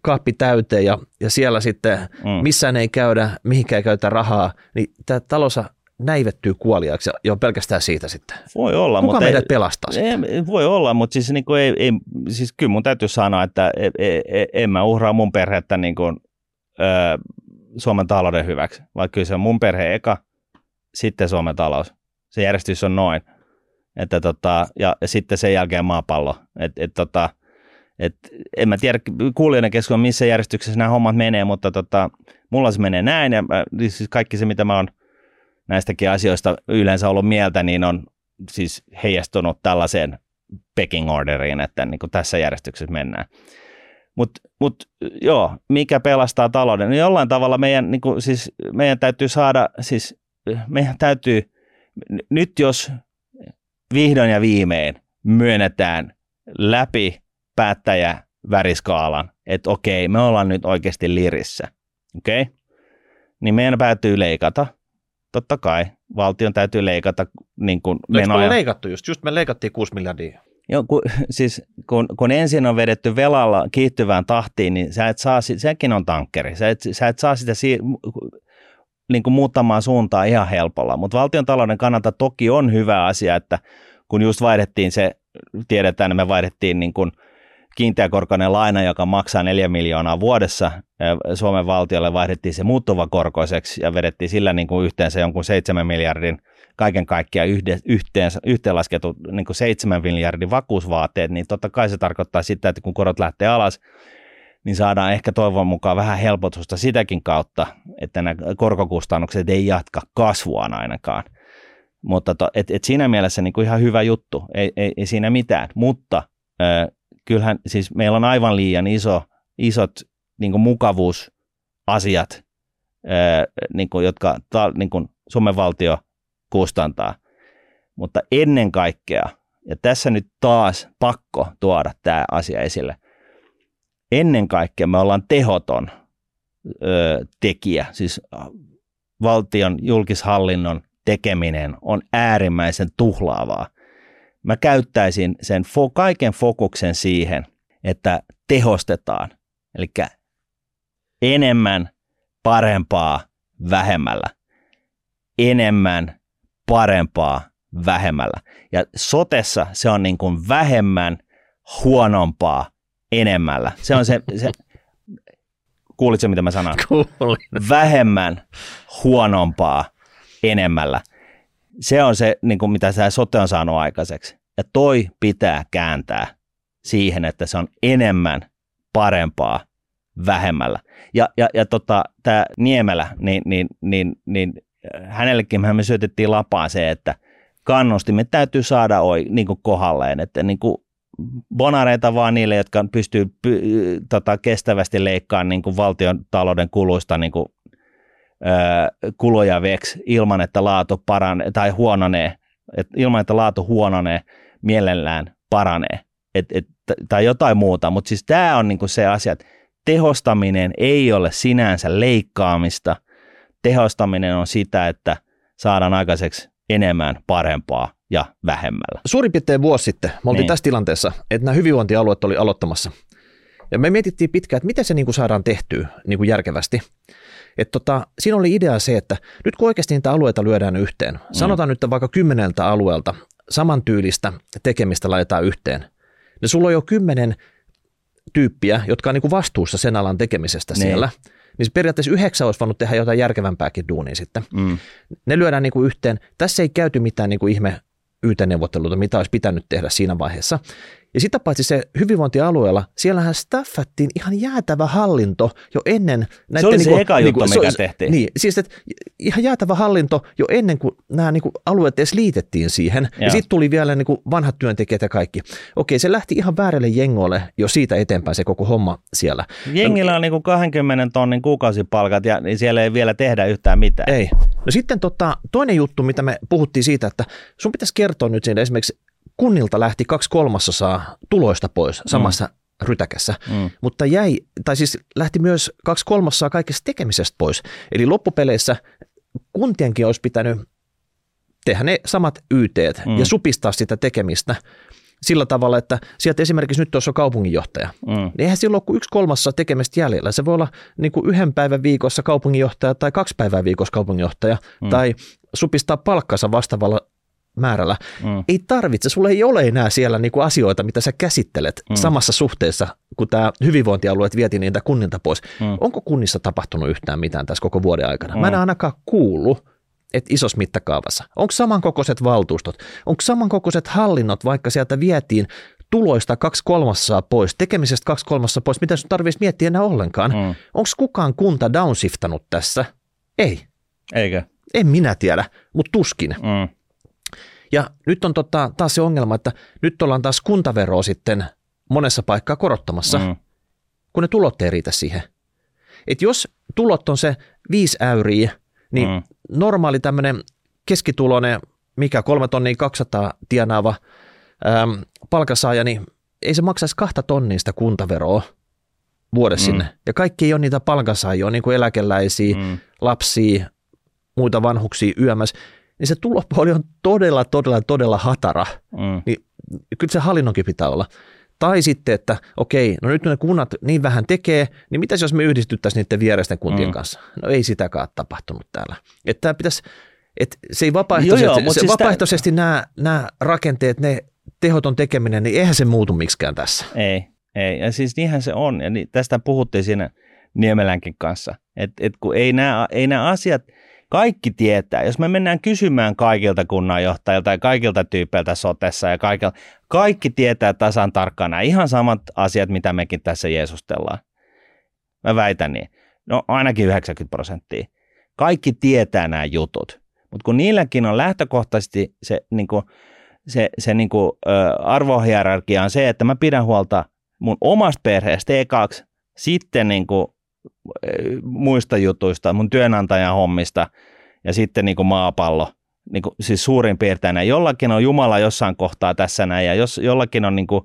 kaappi täyteen ja, ja siellä sitten Mm. missään ei käydä, mihinkään ei käytä rahaa, niin tämä talous näivettyy kuoliaaksi ja jo pelkästään siitä sitten. Voi olla, Kuka mutta meidät ei, pelastaa sitten? ei, voi olla, mutta siis, niinku ei, ei, siis kyllä mun täytyy sanoa, että ei, ei, ei, en mä uhraa mun perhettä niinku, ö, Suomen talouden hyväksi, vaikka kyllä se on mun perhe eka, sitten Suomen talous. Se järjestys on noin. Että tota, ja, ja sitten sen jälkeen maapallo. Et, et, tota, et, en mä tiedä kuulijoiden keskuudessa, missä järjestyksessä nämä hommat menee, mutta tota, mulla se menee näin. Ja mä, siis kaikki se, mitä mä oon näistäkin asioista yleensä ollut mieltä, niin on siis heijastunut tällaiseen pecking orderiin, että niin kuin tässä järjestyksessä mennään. Mutta mut, joo, mikä pelastaa talouden? Niin jollain tavalla meidän, niin kuin, siis, meidän täytyy saada, siis meidän täytyy, nyt jos vihdoin ja viimein myönnetään läpi päättäjä väriskaalan, että okei, me ollaan nyt oikeasti lirissä, okei? Niin meidän täytyy leikata, totta kai, valtion täytyy leikata niin kuin No, menoja. leikattu just? Just me leikattiin 6 miljardia. Joo, kun, siis kun, kun ensin on vedetty velalla kiihtyvään tahtiin, niin sä et saa, sekin on tankkeri. Sä et, sä et saa sitä si, niin kuin muuttamaan suuntaa ihan helpolla. Mutta valtion talouden kannalta toki on hyvä asia, että kun just vaihdettiin se, tiedetään, että me vaihdettiin niin kuin kiinteäkorkoinen laina, joka maksaa 4 miljoonaa vuodessa Suomen valtiolle, vaihdettiin se muuttuvakorkoiseksi ja vedettiin sillä niin kuin yhteensä jonkun 7 miljardin kaiken kaikkiaan yhteen, yhteenlaskettu niin 7 miljardin vakuusvaateet, niin totta kai se tarkoittaa sitä, että kun korot lähtee alas, niin saadaan ehkä toivon mukaan vähän helpotusta sitäkin kautta, että nämä korkokustannukset ei jatka kasvuaan ainakaan. Mutta to, et, et siinä mielessä niin kuin ihan hyvä juttu, ei, ei, ei siinä mitään. Mutta kyllähän siis meillä on aivan liian iso, isot niin kuin mukavuusasiat, äh, niin kuin, jotka ta, niin kuin Suomen valtio kustantaa. Mutta ennen kaikkea, ja tässä nyt taas pakko tuoda tämä asia esille, ennen kaikkea me ollaan tehoton ö, tekijä, siis valtion julkishallinnon tekeminen on äärimmäisen tuhlaavaa. Mä käyttäisin sen fo- kaiken fokuksen siihen, että tehostetaan, eli enemmän, parempaa, vähemmällä. Enemmän, parempaa, vähemmällä. Ja sotessa se on niin kuin vähemmän, huonompaa, enemmällä. Se on se, se kuulitko mitä mä sanoin? Kuulin. Vähemmän, huonompaa, enemmällä. Se on se, niin kuin mitä tämä sote on saanut aikaiseksi. Ja toi pitää kääntää siihen, että se on enemmän, parempaa, vähemmällä. Ja, ja, ja tota, tämä Niemelä, niin, niin, niin, niin hänellekin me syötettiin lapaan se, että kannustimet täytyy saada oi, niin kuin kohdalleen, että niin kuin bonareita vaan niille, jotka pystyy py, tota, kestävästi leikkaamaan niin kuin valtion talouden kuluista niin kuin, ö, kuluja veksi ilman, että laatu paranee tai huononee, et ilman, että laatu huononee, mielellään paranee et, et, tai jotain muuta. Mutta siis tämä on niin kuin se asia, että tehostaminen ei ole sinänsä leikkaamista, tehostaminen on sitä, että saadaan aikaiseksi enemmän, parempaa ja vähemmällä. Suurin piirtein vuosi sitten me oltiin niin. tässä tilanteessa, että nämä hyvinvointialueet oli aloittamassa. Ja me mietittiin pitkään, että miten se niin kuin saadaan tehtyä niin kuin järkevästi. Et tota, siinä oli idea se, että nyt kun oikeasti niitä alueita lyödään yhteen, mm. sanotaan nyt vaikka kymmeneltä alueelta samantyylistä tekemistä laitetaan yhteen, niin sulla on jo kymmenen tyyppiä, jotka on niin kuin vastuussa sen alan tekemisestä niin. siellä – niin periaatteessa yhdeksän olisi voinut tehdä jotain järkevämpääkin duunia sitten. Mm. Ne lyödään niin kuin yhteen. Tässä ei käyty mitään niin kuin ihme YT-neuvotteluita, mitä olisi pitänyt tehdä siinä vaiheessa. Ja sitä paitsi se hyvinvointialueella, siellähän staffattiin ihan jäätävä hallinto jo ennen. Näiden se oli se niin eka juttu, niin kuin, mikä se, tehtiin. Niin, siis että ihan jäätävä hallinto jo ennen kuin nämä niin kuin alueet edes liitettiin siihen. Ja, ja sitten tuli vielä niin kuin vanhat työntekijät ja kaikki. Okei, se lähti ihan väärälle jengolle jo siitä eteenpäin se koko homma siellä. Jengillä on niin kuin 20 tonnin kuukausipalkat ja niin siellä ei vielä tehdä yhtään mitään. Ei. No sitten tota, toinen juttu, mitä me puhuttiin siitä, että sun pitäisi kertoa nyt siinä esimerkiksi kunnilta lähti kaksi kolmasosaa tuloista pois samassa mm. rytäkässä, mm. mutta jäi, tai siis lähti myös kaksi kolmasosaa kaikesta tekemisestä pois. Eli loppupeleissä kuntienkin olisi pitänyt tehdä ne samat YT mm. ja supistaa sitä tekemistä sillä tavalla, että sieltä esimerkiksi nyt tuossa on kaupunginjohtaja, mm. niin eihän silloin ole kuin yksi kolmassa tekemistä jäljellä. Se voi olla niin kuin yhden päivän viikossa kaupunginjohtaja tai kaksi päivää viikossa kaupunginjohtaja mm. tai supistaa palkkansa vastaavalla määrällä. Mm. Ei tarvitse, sulla ei ole enää siellä niinku asioita, mitä sä käsittelet mm. samassa suhteessa, kun tämä hyvinvointialueet vietiin niitä kunnilta pois. Mm. Onko kunnissa tapahtunut yhtään mitään tässä koko vuoden aikana? Mm. Mä en mm. ainakaan kuullut, että isossa mittakaavassa. Onko samankokoiset valtuustot? Onko samankokoiset hallinnot, vaikka sieltä vietiin tuloista kaksi kolmassaa pois, tekemisestä kaksi kolmassaa pois, mitä sun tarvitsisi miettiä enää ollenkaan? Mm. Onko kukaan kunta downshiftanut tässä? Ei. Eikä? En minä tiedä, mutta tuskin. Mm. Ja nyt on tota, taas se ongelma, että nyt ollaan taas kuntaveroa sitten monessa paikkaa korottamassa, mm. kun ne tulot ei riitä siihen. Et jos tulot on se viisi äyriä, niin mm. normaali tämmöinen keskituloinen, mikä kolme tonnia 200 tienaava äm, palkasaaja, niin ei se maksaisi kahta tonnia sitä kuntaveroa vuodessa mm. sinne. Ja kaikki ei ole niitä palkansaajia, on niin kuin eläkeläisiä, mm. lapsia, muita vanhuksia yömässä niin se tulopuoli on todella, todella, todella hatara. Mm. Niin kyllä se hallinnonkin pitää olla. Tai sitten, että okei, no nyt ne kunnat niin vähän tekee, niin mitä jos me yhdistyttäisiin niiden viereisten kuntien mm. kanssa? No ei sitäkään tapahtunut täällä. Että tämä pitäisi, että se ei vapaaehtoisesti, joo, joo, se siis vapaaehtoisesti tämä... nämä, nämä rakenteet, ne tehoton tekeminen, niin eihän se muutu miksikään tässä. Ei, ei. Ja siis niinhän se on. Ja tästä puhuttiin siinä Niemelänkin kanssa, että et kun ei nämä, ei nämä asiat – Kaikki tietää. Jos me mennään kysymään kaikilta kunnanjohtajilta ja kaikilta tyypeiltä sotessa ja kaikilta, kaikki tietää tasan tarkkaan nämä ihan samat asiat, mitä mekin tässä jeesustellaan. Mä väitän niin. No ainakin 90 prosenttia. Kaikki tietää nämä jutut. Mutta kun niilläkin on lähtökohtaisesti se, niin kuin, se, se niin kuin, ö, arvohierarkia on se, että mä pidän huolta mun omasta perheestä ekaksi, sitten niin kuin, muista jutuista, mun työnantajan hommista ja sitten niin kuin maapallo, niin kuin, siis suurin piirtein. Jollakin on Jumala jossain kohtaa tässä näin ja jos, jollakin on niin kuin,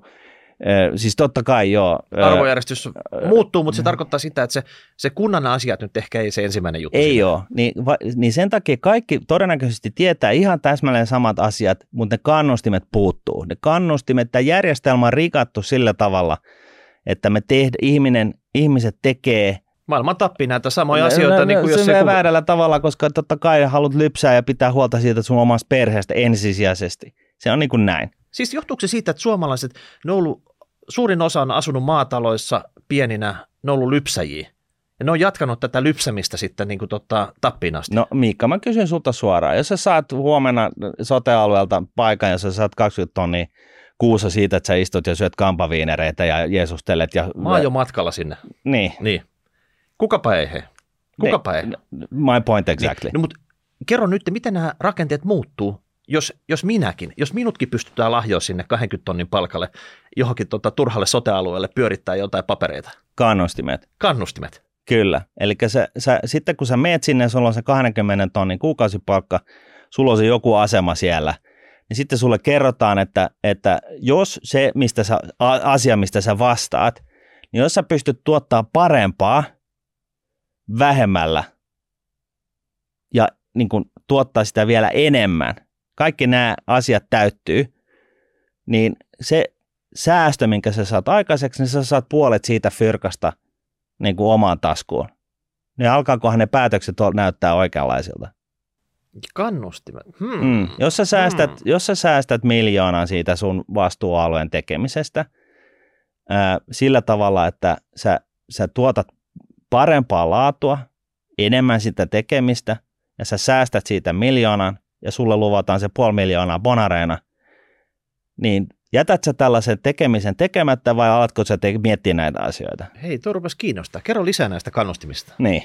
Siis totta kai joo. Arvojärjestys muuttuu, mutta se tarkoittaa sitä, että se, se kunnan asiat nyt ehkä ei se ensimmäinen juttu. Ei ole. Niin, va, niin sen takia kaikki todennäköisesti tietää ihan täsmälleen samat asiat, mutta ne kannustimet puuttuu. Ne kannustimet, tämä järjestelmä on rikattu sillä tavalla, että me tehdä, ihminen, ihmiset tekee Maailma tappii näitä samoja no, asioita. No, niin kuin se jos se kuva... väärällä tavalla, koska totta kai haluat lypsää ja pitää huolta siitä sun omasta perheestä ensisijaisesti. Se on niin kuin näin. Siis johtuuko se siitä, että suomalaiset, ne on ollut, suurin osa on asunut maataloissa pieninä, ne on ollut lypsäjiä. Ja ne on jatkanut tätä lypsämistä sitten niin kuin tota, tappiin asti. No Miikka, mä kysyn sulta suoraan. Jos sä saat huomenna sote-alueelta paikan, jossa sä saat 20 tonnia kuussa siitä, että sä istut ja syöt kampaviinereitä ja jeesustelet. Ja... Mä oon jo matkalla sinne. Niin. niin. Kukapa ei he? Kukapa ne, ei? My point exactly. Niin, no, mutta kerro nyt, miten nämä rakenteet muuttuu jos, jos minäkin, jos minutkin pystytään lahjoa sinne 20 tonnin palkalle johonkin tota, turhalle sotealueelle pyörittää jotain papereita. Kannustimet. Kannustimet. Kyllä. Eli sä, sä, sitten kun sä meet sinne, sulla on se 20 tonnin kuukausipalkka, sulla on se joku asema siellä, niin sitten sulle kerrotaan, että, että jos se mistä sä, asia, mistä sä vastaat, niin jos sä pystyt tuottaa parempaa vähemmällä ja niin kun, tuottaa sitä vielä enemmän, kaikki nämä asiat täyttyy, niin se säästö, minkä sä saat aikaiseksi, niin sä saat puolet siitä fyrkasta niin kuin omaan taskuun. Niin alkaakohan ne päätökset näyttää oikeanlaisilta? Kannustimet. Hmm. Mm. Jos, sä säästät, hmm. jos sä säästät miljoonan siitä sun vastuualueen tekemisestä ää, sillä tavalla, että sä, sä tuotat parempaa laatua, enemmän sitä tekemistä ja sä säästät siitä miljoonan, ja sulle luvataan se puoli miljoonaa bonareina, niin jätät sä tällaisen tekemisen tekemättä vai alatko sä te- miettiä näitä asioita? Hei, tuo rupesi kiinnostaa. Kerro lisää näistä kannustimista. Niin.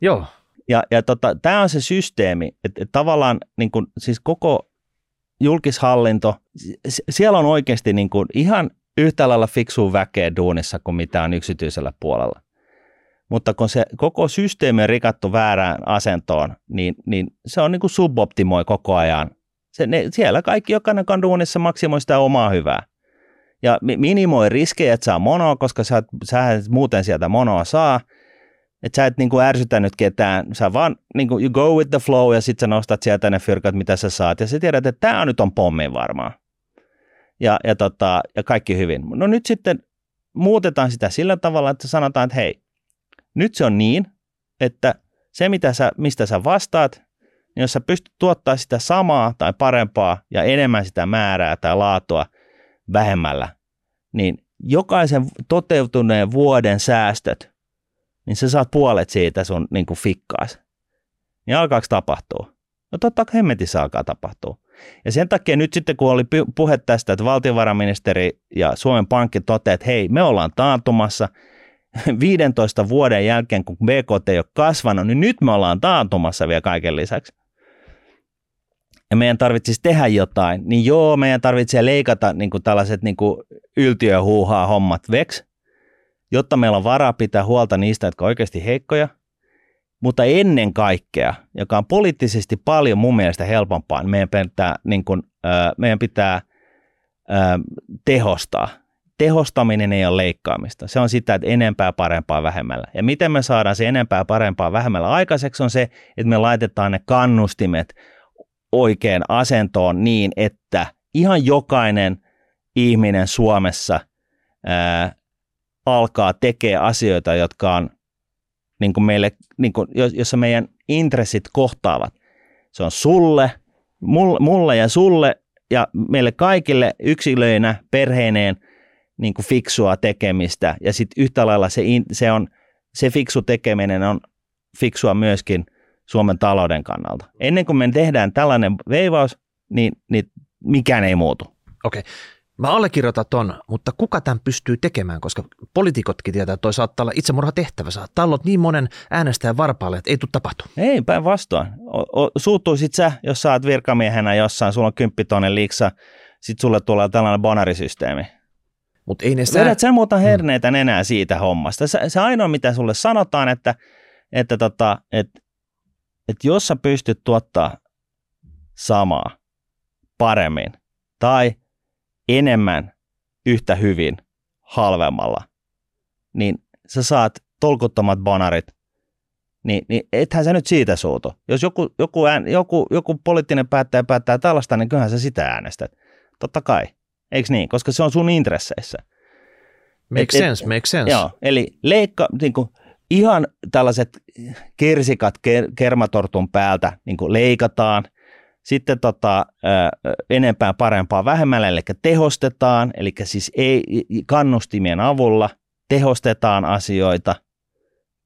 Joo. Ja, ja tota, tämä on se systeemi, että, että tavallaan niin kun, siis koko julkishallinto, siellä on oikeasti niin kun ihan yhtä lailla fiksua väkeä duunissa kuin mitä on yksityisellä puolella mutta kun se koko systeemi on rikattu väärään asentoon, niin, niin se on niin kuin suboptimoi koko ajan. Se, ne, siellä kaikki jokainen kanduunissa maksimoi sitä omaa hyvää. Ja minimoi riskejä, että saa monoa, koska sä, sä et muuten sieltä monoa saa. Että sä et niin kuin ärsytä nyt ketään, sä vaan niin kuin you go with the flow ja sitten sä nostat sieltä ne fyrkat, mitä sä saat. Ja sä tiedät, että tämä nyt on pommi varmaan. Ja, ja, tota, ja kaikki hyvin. No nyt sitten muutetaan sitä sillä tavalla, että sanotaan, että hei, nyt se on niin, että se, mitä sä, mistä sä vastaat, niin jos sä pystyt tuottaa sitä samaa tai parempaa ja enemmän sitä määrää tai laatua vähemmällä, niin jokaisen toteutuneen vuoden säästöt, niin sä saat puolet siitä sun niin kuin fikkaas. Niin alkaako tapahtua? No totta hemmetissä alkaa tapahtua. Ja sen takia nyt sitten, kun oli puhe tästä, että valtiovarainministeri ja Suomen Pankki toteaa, että hei, me ollaan taantumassa – 15 vuoden jälkeen, kun BKT ei ole kasvanut, niin nyt me ollaan taantumassa vielä kaiken lisäksi. Ja meidän tarvitsisi tehdä jotain, niin joo, meidän tarvitsee leikata niin kuin tällaiset niin kuin yltiöhuuhaa hommat veks, jotta meillä on varaa pitää huolta niistä, jotka on oikeasti heikkoja. Mutta ennen kaikkea, joka on poliittisesti paljon mun mielestä helpompaa, niin meidän pitää, niin kuin, meidän pitää tehostaa – tehostaminen ei ole leikkaamista. Se on sitä, että enempää parempaa vähemmällä. Ja miten me saadaan se enempää parempaa vähemmällä aikaiseksi on se, että me laitetaan ne kannustimet oikein asentoon niin, että ihan jokainen ihminen Suomessa ää, alkaa tekee asioita, jotka on niin kuin meille, niin kuin, jossa meidän intressit kohtaavat. Se on sulle, mulle ja sulle ja meille kaikille yksilöinä, perheineen – niin kuin fiksua tekemistä ja sitten yhtä lailla se, se, on, se fiksu tekeminen on fiksua myöskin Suomen talouden kannalta. Ennen kuin me tehdään tällainen veivaus, niin, niin mikään ei muutu. Okei. Okay. Mä allekirjoitan ton, mutta kuka tämän pystyy tekemään, koska poliitikotkin tietää, että toi saattaa olla itsemurha tehtävä. Saattaa olla niin monen äänestäjän varpaalle, että ei tule tapahtua. Ei, päinvastoin. Suuttuisit sä, jos sä oot virkamiehenä jossain, sulla on kymppitoinen liiksa, sit sulle tulee tällainen bonarisysteemi. Mut ei ne sä... Vedät sen muuta herneitä mm. enää siitä hommasta. Se, se ainoa, mitä sulle sanotaan, että, että, tota, että, että jos sä pystyt tuottaa samaa paremmin tai enemmän yhtä hyvin halvemmalla, niin sä saat tolkuttomat banarit, niin, niin ethän sä nyt siitä suutu. Jos joku, joku, ään, joku, joku poliittinen päättäjä päättää tällaista, niin kyllähän sä sitä äänestät. Totta kai. Eikö niin? Koska se on sun intresseissä. Make et, sense, et, make sense. Joo, eli leikka, niin kuin, ihan tällaiset kirsikat ker, kermatortun päältä niin kuin leikataan – sitten tota, enempää parempaa vähemmällä, eli tehostetaan, eli siis ei, kannustimien avulla tehostetaan asioita,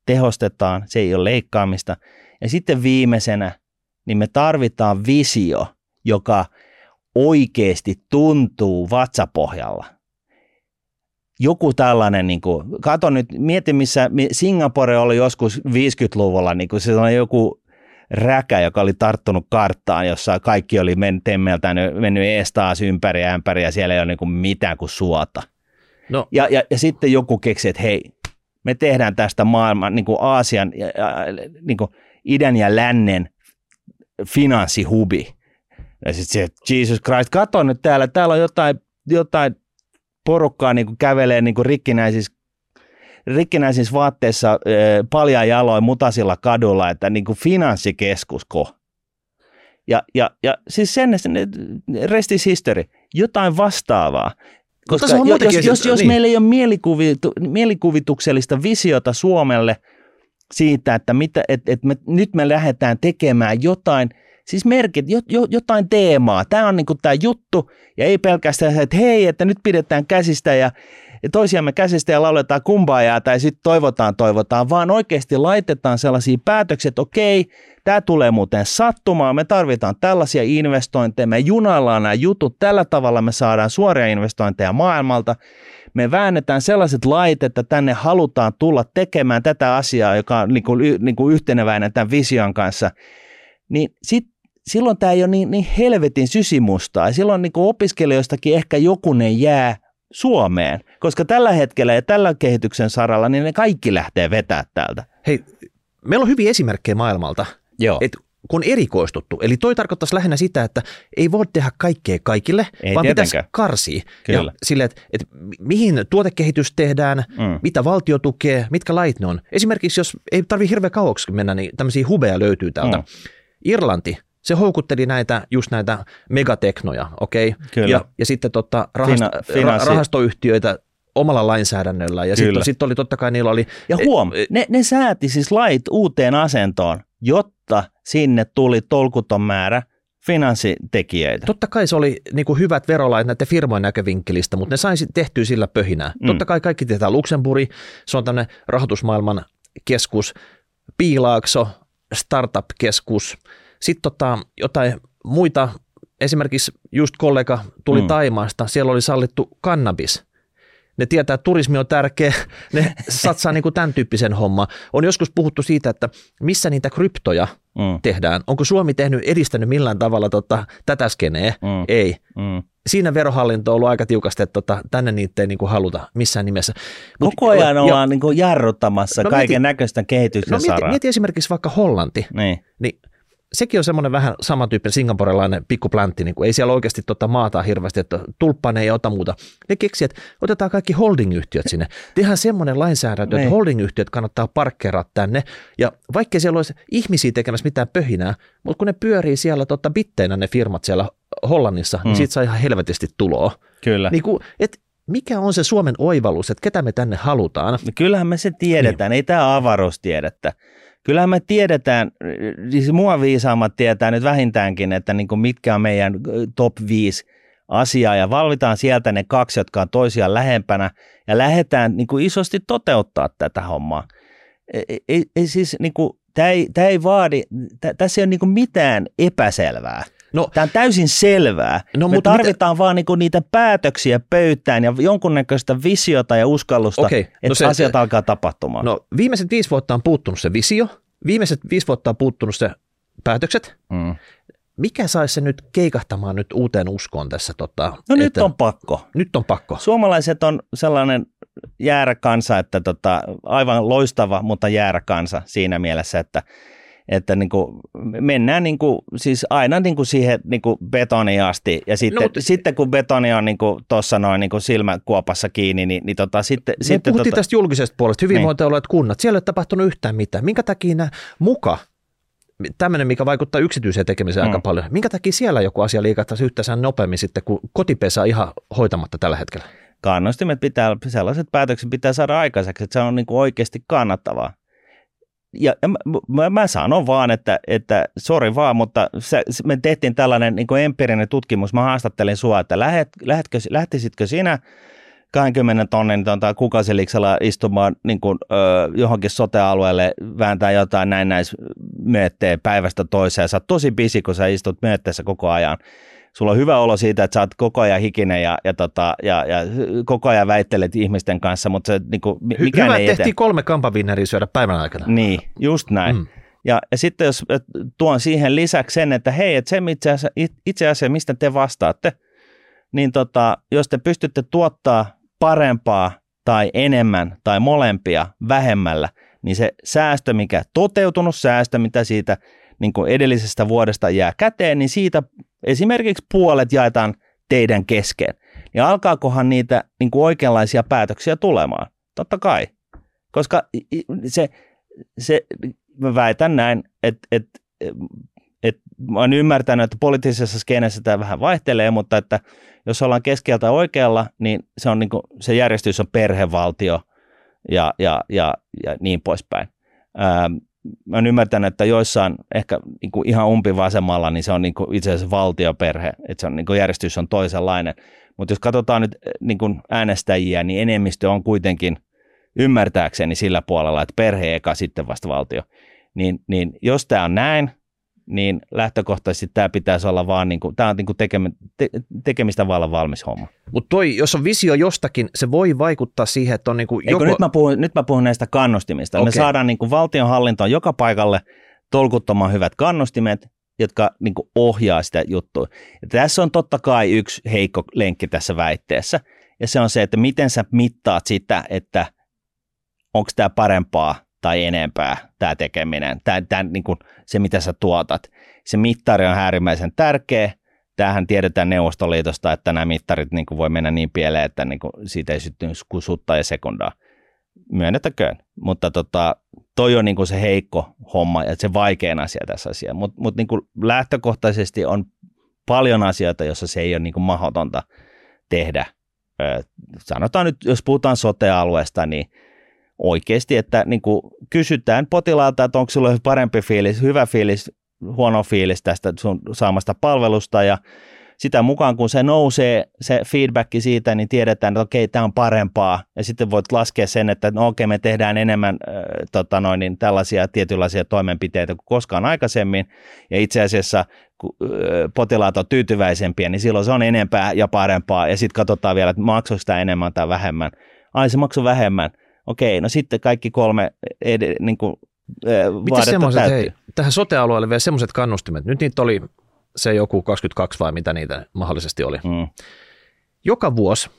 tehostetaan, se ei ole leikkaamista. Ja sitten viimeisenä, niin me tarvitaan visio, joka oikeasti tuntuu vatsapohjalla. Joku tällainen, niin kuin, kato nyt, mieti missä Singapore oli joskus 50-luvulla, niin kuin se on joku räkä, joka oli tarttunut karttaan, jossa kaikki oli men, temmeltänyt, mennyt ees taas ympäri ja ämpäri ja siellä ei ole niin mitään kuin suota. No. Ja, ja, ja sitten joku keksi, että hei, me tehdään tästä maailman, niin kuin Aasian, niin kuin idän ja lännen finanssihubi. Ja sitten se, Jesus Christ, kato nyt täällä, täällä on jotain, jotain porukkaa niin kuin kävelee niin kuin rikkinäisissä rikkinäisissä vaatteissa palja jaloin mutasilla kadulla, että niin kuin finanssikeskusko. Ja, ja, ja siis sen, sen rest is history, jotain vastaavaa. Koska jos, jos, jos, jos niin. meillä ei ole mielikuvitu, mielikuvituksellista visiota Suomelle siitä, että mitä, et, et me, nyt me lähdetään tekemään jotain, siis merkit, jo, jo, jotain teemaa. Tämä on niin tämä juttu, ja ei pelkästään että hei, että nyt pidetään käsistä ja toisiamme käsistä ja lauletaan kumpaajaa tai sitten toivotaan, toivotaan, vaan oikeasti laitetaan sellaisia päätöksiä, että okei, tämä tulee muuten sattumaan, me tarvitaan tällaisia investointeja, me junaillaan nämä jutut, tällä tavalla me saadaan suoria investointeja maailmalta, me väännetään sellaiset lait, että tänne halutaan tulla tekemään tätä asiaa, joka on niin kuin, niin kuin yhteneväinen tämän vision kanssa, niin sitten silloin tämä ei ole niin, niin helvetin sysimustaa. Silloin niin opiskelijoistakin ehkä jokunen jää Suomeen, koska tällä hetkellä ja tällä kehityksen saralla niin ne kaikki lähtee vetää täältä. Hei, meillä on hyviä esimerkkejä maailmalta. Joo. Et kun erikoistuttu. Eli toi tarkoittaisi lähinnä sitä, että ei voi tehdä kaikkea kaikille, ei vaan tietenkään. pitäisi karsia. Kyllä. Ja sille, että, että mihin tuotekehitys tehdään, mm. mitä valtio tukee, mitkä lait ne on. Esimerkiksi jos ei tarvitse hirveän kauaksi mennä, niin tämmöisiä hubeja löytyy täältä. Mm. Irlanti se houkutteli näitä, just näitä megateknoja, okei? Okay? Ja, ja sitten tota, rahast, Fina, rahastoyhtiöitä omalla lainsäädännöllä. Ja sitten sit oli totta kai niillä oli... Ja huom, e, ne, ne sääti siis lait uuteen asentoon, jotta sinne tuli tolkuton määrä finanssitekijöitä. Totta kai se oli niin kuin hyvät verolait näiden firmojen näkövinkkelistä, mutta ne sai tehtyä sillä pöhinää. Mm. Totta kai kaikki tietää Luxemburgi, se on tämmöinen rahoitusmaailman keskus, Piilaakso, startup-keskus, sitten tota, jotain muita, esimerkiksi just kollega tuli mm. Taimaasta, siellä oli sallittu kannabis. Ne tietää, että turismi on tärkeä, ne satsaa niin kuin tämän tyyppisen homma. On joskus puhuttu siitä, että missä niitä kryptoja mm. tehdään. Onko Suomi tehnyt, edistänyt millään tavalla tota, tätä skeneä? Mm. Ei. Mm siinä verohallinto on ollut aika tiukasti, että tota, tänne niitä ei niin kuin haluta missään nimessä. Mut, Koko ajan ollaan niin kuin jarruttamassa no, kaiken näköistä kehityksen no, mieti, mieti esimerkiksi vaikka Hollanti. Niin. niin sekin on semmoinen vähän samantyyppinen singaporelainen pikkuplantti, niin kuin ei siellä oikeasti tota maata hirveästi, että tulppane ei ota muuta. Ne keksi, että otetaan kaikki holdingyhtiöt sinne. Tehdään semmoinen lainsäädäntö, että niin. holdingyhtiöt kannattaa parkkeeraa tänne, ja vaikkei siellä olisi ihmisiä tekemässä mitään pöhinää, mutta kun ne pyörii siellä tota, bitteinä ne firmat siellä Hollannissa, niin hmm. niin siitä saa ihan helvetisti tuloa. Kyllä. Niin kuin, et mikä on se Suomen oivallus, että ketä me tänne halutaan? No kyllähän me se tiedetään, niin. ei tämä avaruustiedettä. Kyllähän me tiedetään, siis mua viisaammat tietää nyt vähintäänkin, että niin kuin mitkä on meidän top 5 asiaa ja valvitaan sieltä ne kaksi, jotka on toisiaan lähempänä ja lähdetään niin kuin isosti toteuttaa tätä hommaa. Ei, ei, ei siis niin kuin, tämä ei, tämä ei vaadi, tä, tässä ei ole niin mitään epäselvää. No, Tämä on täysin selvää. No, Me tarvitaan mitä... vaan niinku niitä päätöksiä pöytään ja jonkunnäköistä visiota ja uskallusta, okay, no että se, asiat alkaa tapahtumaan. No viimeiset viisi vuotta on puuttunut se visio, viimeiset viisi vuotta on puuttunut se päätökset. Mm. Mikä saisi se nyt keikahtamaan nyt uuteen uskoon tässä? Tota, no että, nyt on pakko. Nyt on pakko. Suomalaiset on sellainen jääräkansa, että tota, aivan loistava, mutta jääräkansa siinä mielessä, että että niin kuin mennään niin kuin, siis aina niin kuin siihen niin kuin betoniin asti ja sitten, no, mutta... sitten kun betoni on niin tuossa noin niin kuin silmäkuopassa kiinni, niin, niin tota, sitten... Me sitten puhuttiin tota... tästä julkisesta puolesta, hyvinvointialueet niin. kunnat, siellä ei ole tapahtunut yhtään mitään. Minkä takia nämä muka tämmöinen, mikä vaikuttaa yksityiseen tekemiseen mm. aika paljon. Minkä takia siellä joku asia liikattaisi yhtään nopeammin sitten, kun kotipesä on ihan hoitamatta tällä hetkellä? Kannustimet pitää, sellaiset päätökset pitää saada aikaiseksi, että se on niin kuin oikeasti kannattavaa ja mä, mä, sanon vaan, että, että sori vaan, mutta se, me tehtiin tällainen niin kuin empiirinen tutkimus. Mä haastattelin sua, että lähet, lähetkö, lähtisitkö sinä 20 tonnin tuota, kukaseliksella istumaan niin kuin, ö, johonkin sote-alueelle, vääntää jotain näin näis päivästä toiseen. Sä oot tosi bisi, kun sä istut myötteessä koko ajan sulla on hyvä olo siitä, että sä oot koko ajan hikinen ja, ja, tota, ja, ja koko ajan väittelet ihmisten kanssa, mutta se niin kuin, mikään Hyvä, ei tehtiin eten. kolme kampavinneriä syödä päivän aikana. Niin, just näin. Mm. Ja, ja sitten jos tuon siihen lisäksi sen, että hei, että se itse asiassa, itse asiassa mistä te vastaatte, niin tota, jos te pystytte tuottaa parempaa tai enemmän tai molempia vähemmällä, niin se säästö, mikä toteutunut säästö, mitä siitä niin kuin edellisestä vuodesta jää käteen, niin siitä esimerkiksi puolet jaetaan teidän kesken. Niin alkaakohan niitä niin kuin oikeanlaisia päätöksiä tulemaan? Totta kai. Koska se, se mä väitän näin, että, että, että mä oon ymmärtänyt, että poliittisessa skenessä tämä vähän vaihtelee, mutta että jos ollaan keskeltä oikealla, niin se, on niin kuin, se järjestys on perhevaltio ja, ja, ja, ja niin poispäin. Ähm, mä oon ymmärtänyt, että joissain ehkä niin kuin ihan umpivasemmalla, niin se on niin kuin itse asiassa valtioperhe, että se on, niin kuin järjestys on toisenlainen. Mutta jos katsotaan nyt eh, niin kuin äänestäjiä, niin enemmistö on kuitenkin ymmärtääkseni sillä puolella, että perhe eka sitten vasta valtio. Niin, niin jos tämä on näin, niin lähtökohtaisesti tämä pitäisi olla vaan, niin kuin, tämä on niin kuin tekemi, te, tekemistä vallan valmis homma. Mutta toi, jos on visio jostakin, se voi vaikuttaa siihen, että on niin kuin joko... nyt, mä puhun, nyt mä puhun näistä kannustimista. Okay. Me saadaan niin kuin valtionhallintoon joka paikalle tolkuttoman hyvät kannustimet, jotka niin kuin ohjaa sitä juttua. Ja tässä on totta kai yksi heikko lenkki tässä väitteessä, ja se on se, että miten sä mittaat sitä, että onko tämä parempaa tai enempää tämä tekeminen, tämä, tämä, niin kuin se mitä sä tuotat. Se mittari on äärimmäisen tärkeä. Tämähän tiedetään Neuvostoliitosta, että nämä mittarit niin kuin voi mennä niin pieleen, että niin kuin siitä ei sytty kuin sutta ja sekundaa. Myönnettäköön. Mutta tota, toi on niin kuin se heikko homma ja se vaikein asia tässä asiassa. Mutta mut niin lähtökohtaisesti on paljon asioita, joissa se ei ole niin kuin mahdotonta tehdä. Sanotaan nyt, jos puhutaan sote-alueesta, niin – oikeasti, että niin kuin kysytään potilaalta, että onko sulla parempi fiilis, hyvä fiilis, huono fiilis tästä sun saamasta palvelusta ja sitä mukaan, kun se nousee, se feedback siitä, niin tiedetään, että okei, tämä on parempaa. Ja sitten voit laskea sen, että no okei, me tehdään enemmän äh, tota noin, niin tällaisia tietynlaisia toimenpiteitä kuin koskaan aikaisemmin. Ja itse asiassa, kun äh, potilaat on tyytyväisempiä, niin silloin se on enempää ja parempaa. Ja sitten katsotaan vielä, että maksoiko sitä enemmän tai vähemmän. Ai, se maksoi vähemmän Okei, no sitten kaikki kolme ed- niin kuin, Mitä semmoiset, hei, tähän sote-alueelle vielä semmoiset kannustimet, nyt niitä oli se joku 22 vai mitä niitä mahdollisesti oli. Mm. Joka vuosi,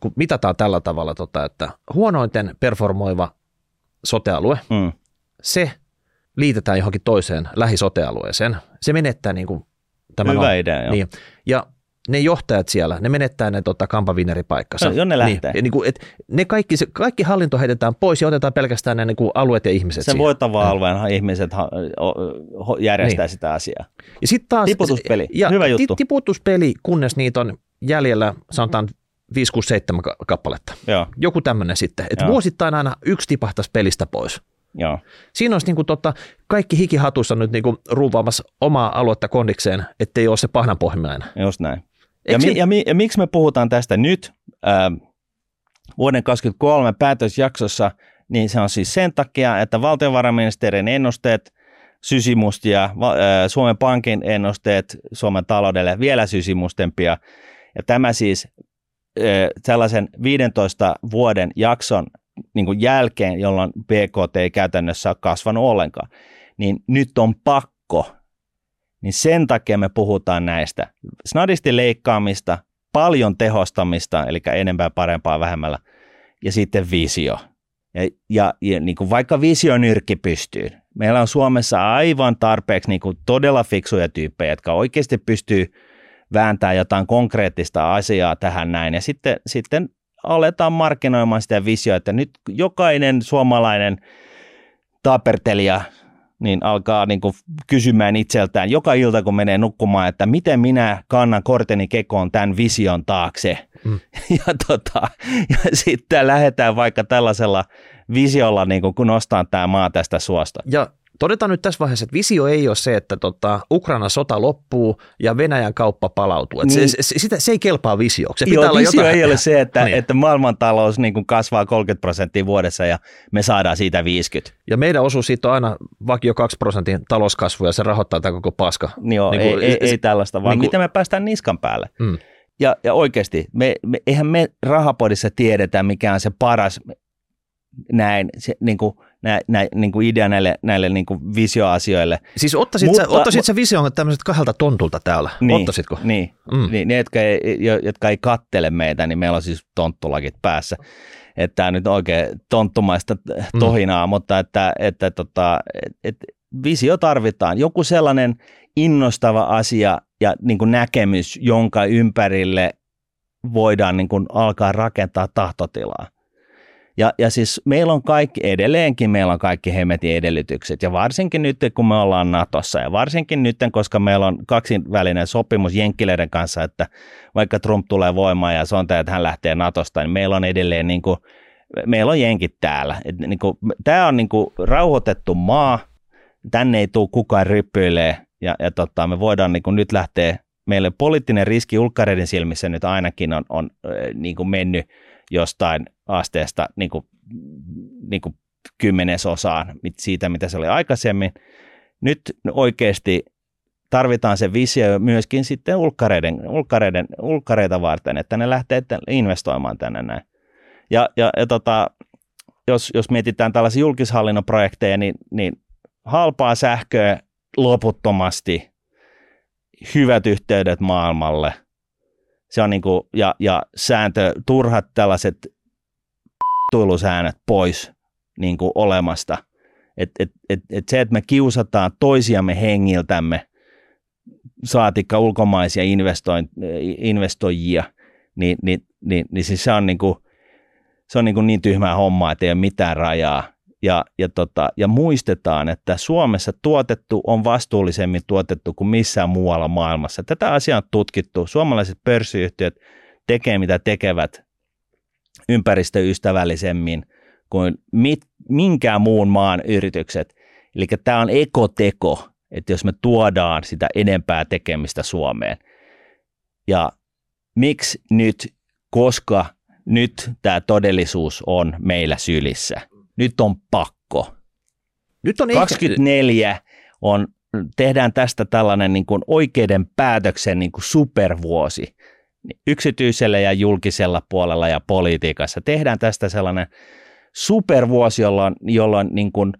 kun mitataan tällä tavalla, tota, että huonointen performoiva sotealue, mm. se liitetään johonkin toiseen lähisotealueeseen. Se menettää niin kuin tämän Hyvä on. idea, joo. Niin. Ja ne johtajat siellä, ne menettää ne tota, kampavinneripaikkansa. No, jonne lähtee. Niin, niin kuin, et ne kaikki, se, kaikki hallinto heitetään pois ja otetaan pelkästään ne niin kuin alueet ja ihmiset Se voittava alueen mm. ihmiset ha, ho, järjestää niin. sitä asiaa. Ja sit taas, tiputuspeli, ja hyvä juttu. Tiputuspeli, kunnes niitä on jäljellä, sanotaan 5, 6, 7 kappaletta. Joo. Joku tämmöinen sitten. Että vuosittain aina yksi tipahtaisi pelistä pois. Joo. Siinä olisi niin kuin totta, kaikki hikihatussa nyt niin kuin ruuvaamassa omaa aluetta kondikseen, ettei ole se pahnanpohjimmäinen. Just näin. Ja, mi, ja, mi, ja miksi me puhutaan tästä nyt? Äh, vuoden 2023 päätösjaksossa niin se on siis sen takia, että valtiovarainministeriön ennusteet sysimustia, Suomen Pankin ennusteet Suomen taloudelle vielä sysimustempia, ja tämä siis sellaisen 15 vuoden jakson niin kuin jälkeen, jolloin BKT ei käytännössä ole kasvanut ollenkaan, niin nyt on pakko, niin sen takia me puhutaan näistä. Snadisti leikkaamista, paljon tehostamista, eli enempää parempaa vähemmällä, ja sitten visio. Ja, ja, ja niin kuin vaikka visio nyrkki pystyy, meillä on Suomessa aivan tarpeeksi niin kuin todella fiksuja tyyppejä, jotka oikeasti pystyy vääntää jotain konkreettista asiaa tähän näin, ja sitten, sitten aletaan markkinoimaan sitä visioa, että nyt jokainen suomalainen tapertelija niin alkaa niin kuin kysymään itseltään joka ilta, kun menee nukkumaan, että miten minä kannan korteni kekoon tämän vision taakse. Mm. Ja, tota, ja sitten lähdetään vaikka tällaisella visiolla, niin kuin, kun nostaa tämä maa tästä suosta. Ja Todetaan nyt tässä vaiheessa, että visio ei ole se, että tota, Ukrainan sota loppuu ja Venäjän kauppa palautuu. Niin. Se, se, sitä, se ei kelpaa visioksi. Se pitää Joo, olla visio jotain. ei ole se, että, niin. että maailmantalous niin kuin kasvaa 30 prosenttia vuodessa ja me saadaan siitä 50. Ja meidän osuus siitä on aina vakio 2 prosentin talouskasvu ja se rahoittaa tämä koko paska. Niin joo, niin kuin, ei, ei, ei tällaista, vaan niin kuin, miten me päästään niskan päälle. Mm. Ja, ja oikeasti, me, me, eihän me rahapodissa tiedetä, mikä on se paras näin, se, niin kuin, nä, nä, niin kuin idea näille, näille niin kuin visioasioille. Siis ottaisit, Mutta, sä, ottaisit sä vision tämmöiset kahdelta tontulta täällä? Niin, Ottaisitko? Niin, mm. niin ne, jotka ei, jotka ei kattele meitä, niin meillä on siis tonttulakit päässä. Että tämä nyt oikein tonttumaista tohinaa, mm. mutta että, että tota, et, et visio tarvitaan. Joku sellainen innostava asia ja niin kuin näkemys, jonka ympärille voidaan niin kuin alkaa rakentaa tahtotilaa. Ja, ja siis meillä on kaikki, edelleenkin meillä on kaikki hemetin edellytykset, ja varsinkin nyt, kun me ollaan Natossa, ja varsinkin nyt, koska meillä on kaksivälinen sopimus Jenkkileiden kanssa, että vaikka Trump tulee voimaan ja se on tämä, että hän lähtee Natosta, niin meillä on edelleen niin kuin, meillä on jenkit täällä. Et niin kuin, tämä on niin kuin rauhoitettu maa, tänne ei tule kukaan ryppyilee, ja, ja tota, me voidaan niin kuin nyt lähteä, meille poliittinen riski ulkkareiden silmissä nyt ainakin on, on niin kuin mennyt jostain asteesta niin kuin, niin kuin kymmenesosaan siitä, mitä se oli aikaisemmin. Nyt oikeasti tarvitaan se visio myöskin sitten ulkkareiden, ulkkareiden, ulkkareita varten, että ne lähtee investoimaan tänne näin. Ja, ja, ja tota, jos, jos mietitään tällaisia julkishallinnon projekteja, niin, niin halpaa sähköä loputtomasti, hyvät yhteydet maailmalle – se on niin kuin, ja, ja sääntö, turhat tällaiset tuilusäännöt pois niin kuin olemasta. Et, et, et, et se, että me kiusataan toisiamme hengiltämme, saatikka ulkomaisia investoijia, niin, niin, niin, niin siis se on, niin, kuin, se on niin, kuin niin tyhmää hommaa, että ei ole mitään rajaa. Ja, ja, tota, ja muistetaan, että Suomessa tuotettu on vastuullisemmin tuotettu kuin missään muualla maailmassa. Tätä asiaa on tutkittu. Suomalaiset pörssiyhtiöt tekee mitä tekevät ympäristöystävällisemmin kuin mit, minkään muun maan yritykset. Eli tämä on ekoteko, että jos me tuodaan sitä enempää tekemistä Suomeen. Ja miksi nyt, koska nyt tämä todellisuus on meillä sylissä nyt on pakko. Nyt on 24 ehkä... on, tehdään tästä tällainen niin kuin oikeiden päätöksen niin kuin supervuosi yksityisellä ja julkisella puolella ja politiikassa. Tehdään tästä sellainen supervuosi, jolloin, jolloin niin kuin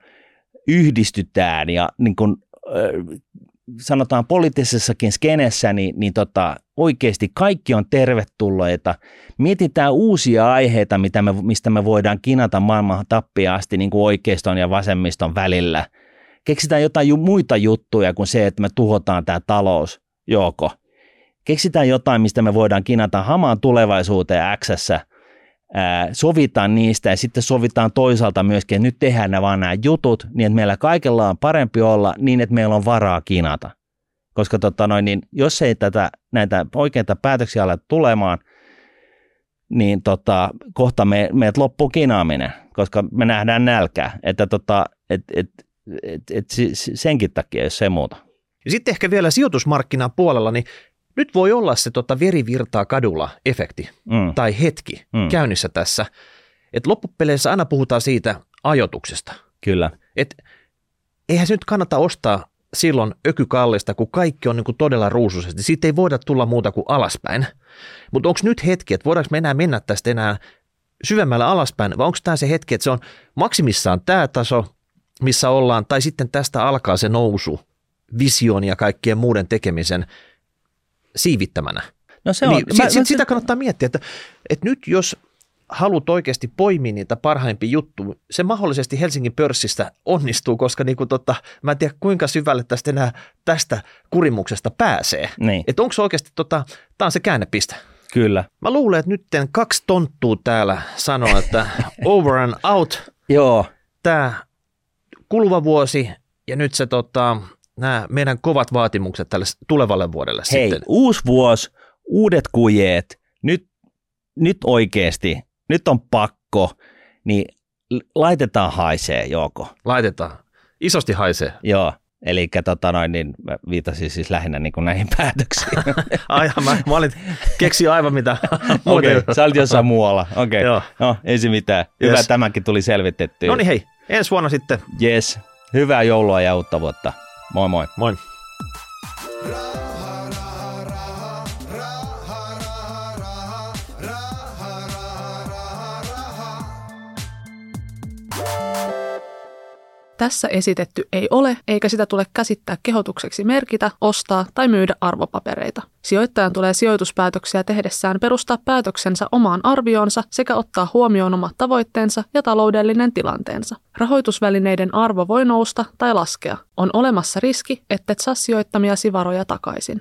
yhdistytään ja niin kuin, sanotaan poliittisessakin skenessä, niin, niin tota, oikeasti kaikki on tervetulleita. Mietitään uusia aiheita, mitä me, mistä me voidaan kinata maailman tappia asti niin kuin oikeiston ja vasemmiston välillä. Keksitään jotain ju- muita juttuja kuin se, että me tuhotaan tämä talous, joko. Keksitään jotain, mistä me voidaan kinata hamaan tulevaisuuteen Xssä – sovitaan niistä ja sitten sovitaan toisaalta myöskin, että nyt tehdään nämä vaan nämä jutut niin, että meillä kaikella on parempi olla niin, että meillä on varaa kinata. Koska tota noin, niin jos ei tätä, näitä oikeita päätöksiä ole tulemaan, niin tota, kohta me, meidät loppuu kinaaminen, koska me nähdään nälkää. Että tota, et, et, et, et, senkin takia, jos se muuta. Ja sitten ehkä vielä sijoitusmarkkinan puolella, niin nyt voi olla se tota verivirtaa kadulla efekti mm. tai hetki mm. käynnissä tässä. Et loppupeleissä aina puhutaan siitä ajotuksesta. Kyllä. Et eihän se nyt kannata ostaa silloin ökykallista, kun kaikki on niin kuin todella ruusuisesti. Siitä ei voida tulla muuta kuin alaspäin. Mutta onko nyt hetki, että voidaanko me enää mennä tästä enää syvemmälle alaspäin, vai onko tämä se hetki, että se on maksimissaan tämä taso, missä ollaan, tai sitten tästä alkaa se nousu vision ja kaikkien muuden tekemisen siivittämänä. No se on. Niin, mä, sit, mä, sit, sitä kannattaa miettiä, että, että nyt jos haluat oikeasti poimia niitä parhaimpia juttuja, se mahdollisesti Helsingin pörssistä onnistuu, koska niin kuin tota, mä en tiedä kuinka syvälle tästä enää tästä kurimuksesta pääsee. Niin, Että onko se oikeasti, tota, tämä on se käännepiste. kyllä. Mä luulen, että nyt kaksi tonttua täällä sanoo, että over and out, Joo, tämä kuluva vuosi ja nyt se tota, nämä meidän kovat vaatimukset tälle tulevalle vuodelle hei, sitten. uusi vuosi, uudet kujeet, nyt, nyt oikeasti, nyt on pakko, niin laitetaan haisee, Joko. Laitetaan. Isosti haisee. Joo, eli tota noin, niin mä viitasin siis lähinnä niin kuin näihin päätöksiin. Ai, mä, mä olin, keksin aivan mitä Okei, okay, sä olit jossain muualla. Okei, okay. no ei se mitään. Hyvä, Yes. tämäkin tuli selvitettyä. No niin hei, ensi vuonna sitten. Yes, hyvää joulua ja uutta vuotta. Moi moi. Moi. Tässä esitetty ei ole, eikä sitä tule käsittää kehotukseksi merkitä, ostaa tai myydä arvopapereita. Sijoittajan tulee sijoituspäätöksiä tehdessään perustaa päätöksensä omaan arvioonsa sekä ottaa huomioon omat tavoitteensa ja taloudellinen tilanteensa. Rahoitusvälineiden arvo voi nousta tai laskea. On olemassa riski, ettet saa sijoittamiasi varoja takaisin.